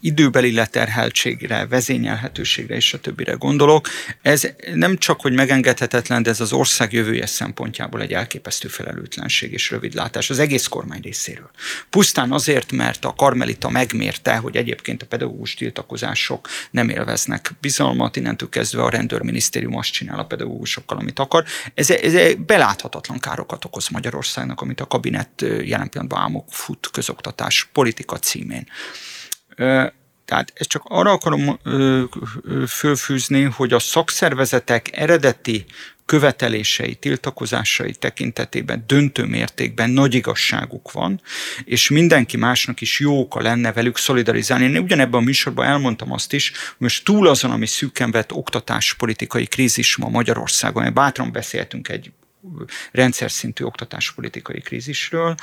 időbeli leterheltségre, vezényelhetőségre és a többire gondolok. Ez nem csak, hogy megengedhetetlen, de ez az ország jövője szempontjából egy elképesztő felelőtlenség és rövidlátás az egész kormány részéről. Pusztán azért, mert a Karmelita megmérte, hogy egyébként a pedagógus tiltakozások nem élveznek bizalmat, innentől kezdve a rendőrminisztérium azt csinál a pedagógusokkal, amit akar. Ez, ez beláthatatlan károkat okoz Magyarországnak, amit a kabinet jelen pillanatban álmok fut közoktatás politika címén. Tehát ezt csak arra akarom fölfűzni, hogy a szakszervezetek eredeti követelései, tiltakozásai tekintetében döntő mértékben nagy igazságuk van, és mindenki másnak is jó oka lenne velük szolidarizálni. Én ugyanebben a műsorban elmondtam azt is, hogy most túl azon, ami szűken vett oktatáspolitikai krízis ma Magyarországon, mert bátran beszéltünk egy rendszer szintű oktatáspolitikai krízisről,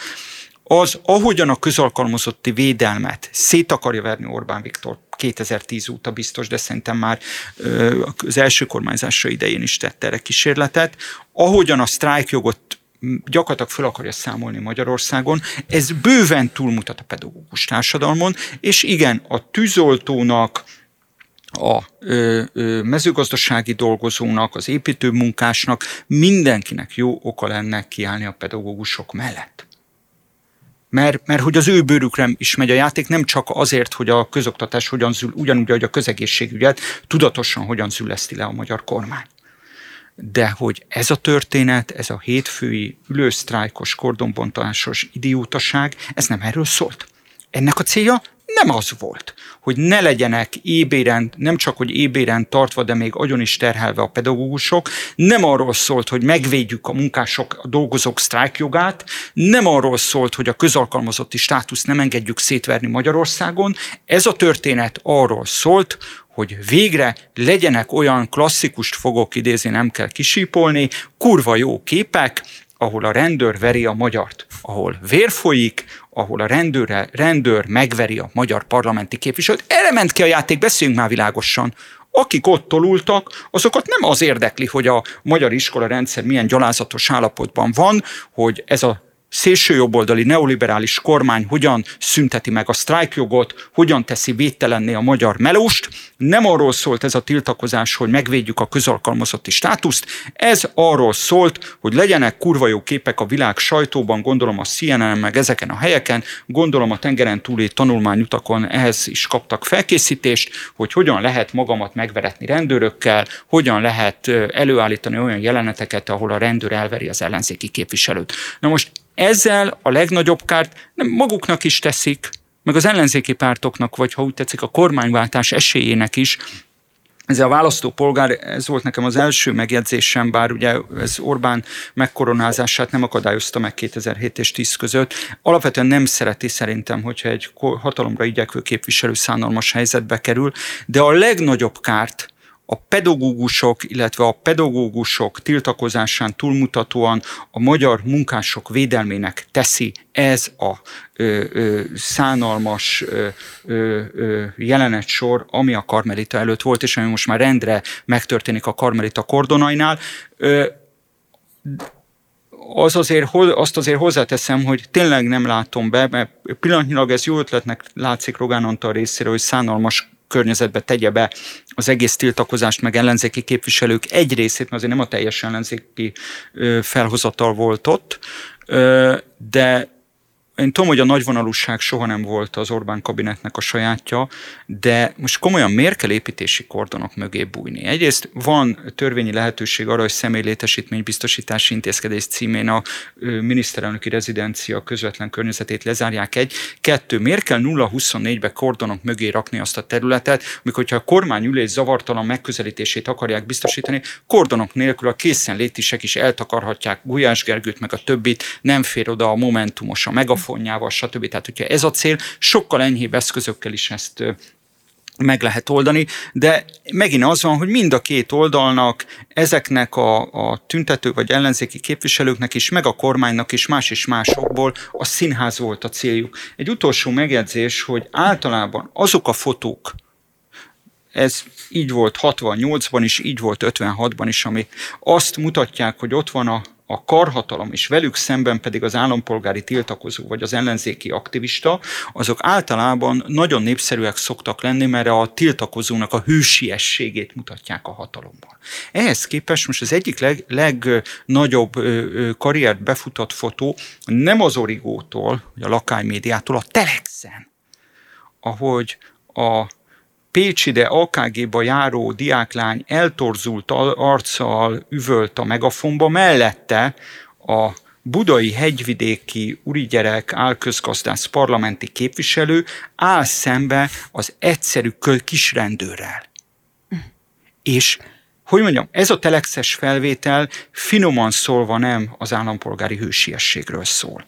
az, ahogyan a közalkalmazotti védelmet szét akarja verni Orbán Viktor 2010 óta biztos, de szerintem már az első kormányzása idején is tette erre kísérletet, ahogyan a sztrájkjogot gyakorlatilag fel akarja számolni Magyarországon, ez bőven túlmutat a pedagógus társadalmon, és igen, a tűzoltónak, a mezőgazdasági dolgozónak, az építőmunkásnak, mindenkinek jó oka lenne kiállni a pedagógusok mellett mert, mert hogy az ő bőrükre is megy a játék, nem csak azért, hogy a közoktatás hogyan zül, ugyanúgy, hogy a közegészségügyet tudatosan hogyan zülleszti le a magyar kormány. De hogy ez a történet, ez a hétfői ülősztrájkos, kordonbontásos idiótaság, ez nem erről szólt. Ennek a célja nem az volt, hogy ne legyenek ébéren, nem csak, hogy ébéren tartva, de még agyon is terhelve a pedagógusok, nem arról szólt, hogy megvédjük a munkások, a dolgozók sztrájkjogát, nem arról szólt, hogy a közalkalmazotti státusz nem engedjük szétverni Magyarországon, ez a történet arról szólt, hogy végre legyenek olyan klasszikust fogok idézni, nem kell kisípolni, kurva jó képek, ahol a rendőr veri a magyart, ahol vér folyik, ahol a rendőr, rendőr megveri a magyar parlamenti képviselőt. Erre ment ki a játék, beszéljünk már világosan. Akik ott tolultak, azokat nem az érdekli, hogy a magyar iskola rendszer milyen gyalázatos állapotban van, hogy ez a szélsőjobboldali neoliberális kormány hogyan szünteti meg a sztrájkjogot, hogyan teszi védtelenné a magyar melóst. Nem arról szólt ez a tiltakozás, hogy megvédjük a közalkalmazotti státuszt, ez arról szólt, hogy legyenek kurva jó képek a világ sajtóban, gondolom a CNN meg ezeken a helyeken, gondolom a tengeren túli tanulmányutakon ehhez is kaptak felkészítést, hogy hogyan lehet magamat megveretni rendőrökkel, hogyan lehet előállítani olyan jeleneteket, ahol a rendőr elveri az ellenzéki képviselőt. Na most ezzel a legnagyobb kárt nem maguknak is teszik, meg az ellenzéki pártoknak, vagy ha úgy tetszik, a kormányváltás esélyének is, ez a választópolgár, ez volt nekem az első megjegyzésem, bár ugye ez Orbán megkoronázását nem akadályozta meg 2007 és 10 között. Alapvetően nem szereti szerintem, hogyha egy hatalomra igyekvő képviselő szánalmas helyzetbe kerül, de a legnagyobb kárt a pedagógusok, illetve a pedagógusok tiltakozásán túlmutatóan a magyar munkások védelmének teszi ez a ö, ö, szánalmas ö, ö, ö, jelenetsor, ami a Karmelita előtt volt, és ami most már rendre megtörténik a Karmelita kordonainál. Ö, az azért, azt azért hozzáteszem, hogy tényleg nem látom be, mert pillanatnyilag ez jó ötletnek látszik Rogán Antal részéről, hogy szánalmas környezetbe tegye be az egész tiltakozást, meg ellenzéki képviselők egy részét, mert azért nem a teljes ellenzéki felhozatal volt ott, de én tudom, hogy a nagyvonalúság soha nem volt az Orbán kabinetnek a sajátja, de most komolyan miért kell építési kordonok mögé bújni? Egyrészt van törvényi lehetőség arra, hogy személylétesítmény biztosítási intézkedés címén a miniszterelnöki rezidencia közvetlen környezetét lezárják egy. Kettő, miért kell 0-24-be kordonok mögé rakni azt a területet, amikor ha a kormányülés zavartalan megközelítését akarják biztosítani, kordonok nélkül a készenlétisek is eltakarhatják Gulyás Gergőt meg a többit, nem fér oda a momentumos, a megafon telefonjával, stb. Tehát, hogyha ez a cél, sokkal enyhébb eszközökkel is ezt meg lehet oldani, de megint az van, hogy mind a két oldalnak, ezeknek a, a tüntető vagy ellenzéki képviselőknek is, meg a kormánynak is más és másokból a színház volt a céljuk. Egy utolsó megjegyzés, hogy általában azok a fotók, ez így volt 68-ban is, így volt 56-ban is, ami azt mutatják, hogy ott van a a karhatalom, és velük szemben pedig az állampolgári tiltakozó vagy az ellenzéki aktivista, azok általában nagyon népszerűek szoktak lenni, mert a tiltakozónak a hősiességét mutatják a hatalomban. Ehhez képest most az egyik leg, legnagyobb karriert befutott fotó nem az Origótól, vagy a Lakály médiától, a Telexen, ahogy a Pécsi, de AKG-ba járó diáklány eltorzult arccal üvölt a megafonba, mellette a budai hegyvidéki urigyerek álközgazdász parlamenti képviselő áll szembe az egyszerű kisrendőrrel. És hogy mondjam, ez a telexes felvétel finoman szólva nem az állampolgári hősiességről szól.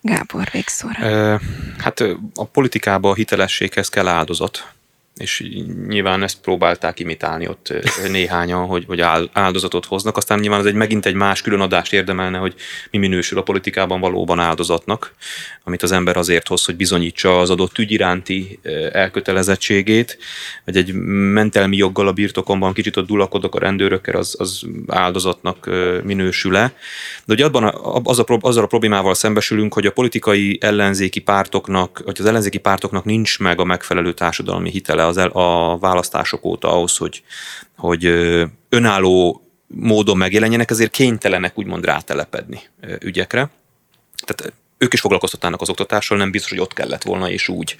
Gábor, végszóra. Hát a politikába a hitelességhez kell áldozat és nyilván ezt próbálták imitálni ott néhányan, hogy, hogy áldozatot hoznak. Aztán nyilván ez egy megint egy más különadást érdemelne, hogy mi minősül a politikában valóban áldozatnak, amit az ember azért hoz, hogy bizonyítsa az adott ügy iránti elkötelezettségét, vagy egy mentelmi joggal a birtokomban kicsit ott dulakodok a rendőrökkel, az, az áldozatnak minősül-e. De ugye abban a, az a, azzal a problémával szembesülünk, hogy a politikai ellenzéki pártoknak, vagy az ellenzéki pártoknak nincs meg a megfelelő társadalmi hitele az el, a választások óta ahhoz, hogy, hogy önálló módon megjelenjenek, ezért kénytelenek úgymond rátelepedni ügyekre. Tehát ők is foglalkoztatnának az oktatással, nem biztos, hogy ott kellett volna és úgy.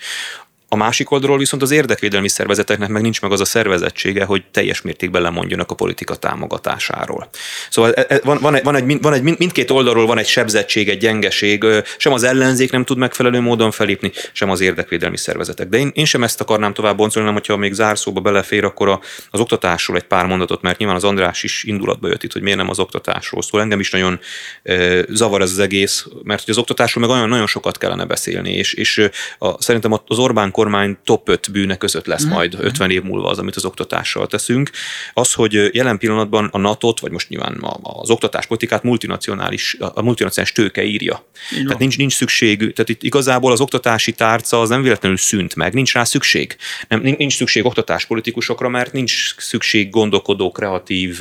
A másik oldalról viszont az érdekvédelmi szervezeteknek meg nincs meg az a szervezettsége, hogy teljes mértékben lemondjanak a politika támogatásáról. Szóval e, e, van, van, egy, van, egy, mindkét oldalról van egy sebzettség, egy gyengeség, sem az ellenzék nem tud megfelelő módon felépni, sem az érdekvédelmi szervezetek. De én, én sem ezt akarnám tovább boncolni, hanem hogyha még zárszóba belefér, akkor a, az oktatásról egy pár mondatot, mert nyilván az András is indulatba jött itt, hogy miért nem az oktatásról szól. Engem is nagyon e, zavar ez az egész, mert hogy az oktatásról meg olyan nagyon sokat kellene beszélni, és, és a, szerintem az Orbán kormány top 5 bűne között lesz majd 50 év múlva az, amit az oktatással teszünk. Az, hogy jelen pillanatban a nato vagy most nyilván az oktatáspolitikát multinacionális, a multinacionális tőke írja. Igen. Tehát nincs, nincs szükség, tehát itt igazából az oktatási tárca az nem véletlenül szűnt meg, nincs rá szükség. Nem, nincs szükség oktatáspolitikusokra, mert nincs szükség gondolkodó, kreatív,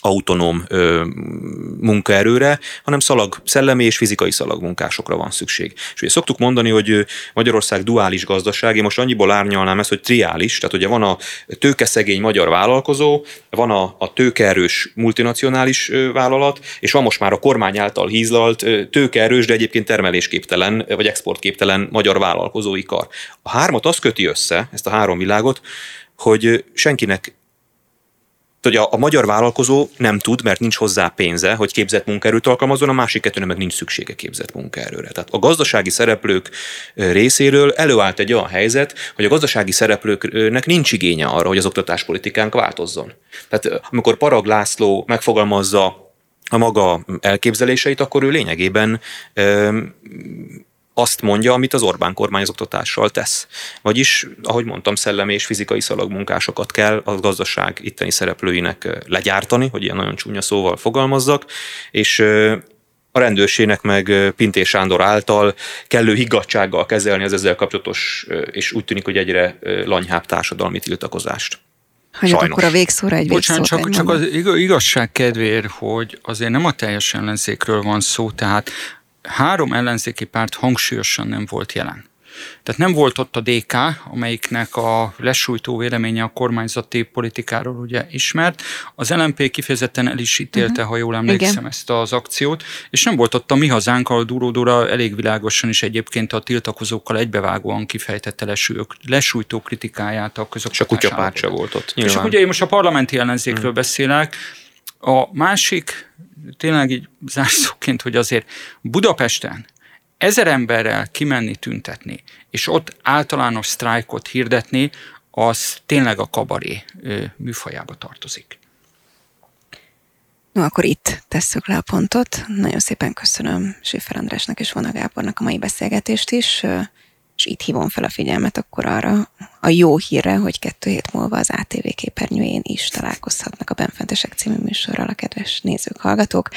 autonóm ö, munkaerőre, hanem szalag, szellemi és fizikai szalagmunkásokra van szükség. És ugye szoktuk mondani, hogy Magyarország duális gazdaság, én most annyiból árnyalnám ezt, hogy triális, tehát ugye van a tőkeszegény magyar vállalkozó, van a, a tőkeerős multinacionális vállalat, és van most már a kormány által hízlalt tőkeerős, de egyébként termelésképtelen vagy exportképtelen magyar vállalkozói kar. A hármat az köti össze, ezt a három világot, hogy senkinek hogy a, a magyar vállalkozó nem tud, mert nincs hozzá pénze, hogy képzett munkaerőt alkalmazzon, a másik kettőnek meg nincs szüksége képzett munkaerőre. Tehát a gazdasági szereplők részéről előállt egy olyan helyzet, hogy a gazdasági szereplőknek nincs igénye arra, hogy az oktatáspolitikánk változzon. Tehát amikor Parag László megfogalmazza a maga elképzeléseit, akkor ő lényegében azt mondja, amit az Orbán kormány az oktatással tesz. Vagyis, ahogy mondtam, szellemi és fizikai szalagmunkásokat kell a gazdaság itteni szereplőinek legyártani, hogy ilyen nagyon csúnya szóval fogalmazzak, és a rendőrségnek meg Pintér Sándor által kellő higgadsággal kezelni az ezzel kapcsolatos, és úgy tűnik, hogy egyre lanyhább társadalmi tiltakozást. Hagyjuk akkor a végszóra egy Bocsánat, csak, csak az igazság kedvéért, hogy azért nem a teljes ellenzékről van szó, tehát három ellenzéki párt hangsúlyosan nem volt jelen. Tehát nem volt ott a DK, amelyiknek a lesújtó véleménye a kormányzati politikáról ugye ismert. Az LMP kifejezetten el is ítélte, uh-huh. ha jól emlékszem, Igen. ezt az akciót, és nem volt ott a mi hazánk, a Duródóra elég világosan is egyébként a tiltakozókkal egybevágóan kifejtette lesújtó kritikáját a közoktatás. És a kutyapárt se volt ott. Nyilván. És ugye én most a parlamenti ellenzékről uh-huh. beszélek, a másik, tényleg így zárszóként, hogy azért Budapesten ezer emberrel kimenni tüntetni, és ott általános sztrájkot hirdetni, az tényleg a kabaré műfajába tartozik. No, akkor itt tesszük le a pontot. Nagyon szépen köszönöm Sifer Andrásnak és Vona Gábornak a mai beszélgetést is és itt hívom fel a figyelmet akkor arra a jó hírre, hogy kettő hét múlva az ATV képernyőjén is találkozhatnak a Benfentesek című műsorral a kedves nézők, hallgatók.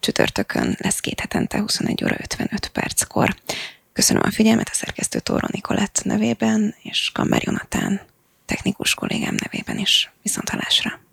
Csütörtökön lesz két hetente 21 óra 55 perckor. Köszönöm a figyelmet a szerkesztő Tóro Nikolett nevében, és Kammer Jonatán technikus kollégám nevében is. Viszont halásra!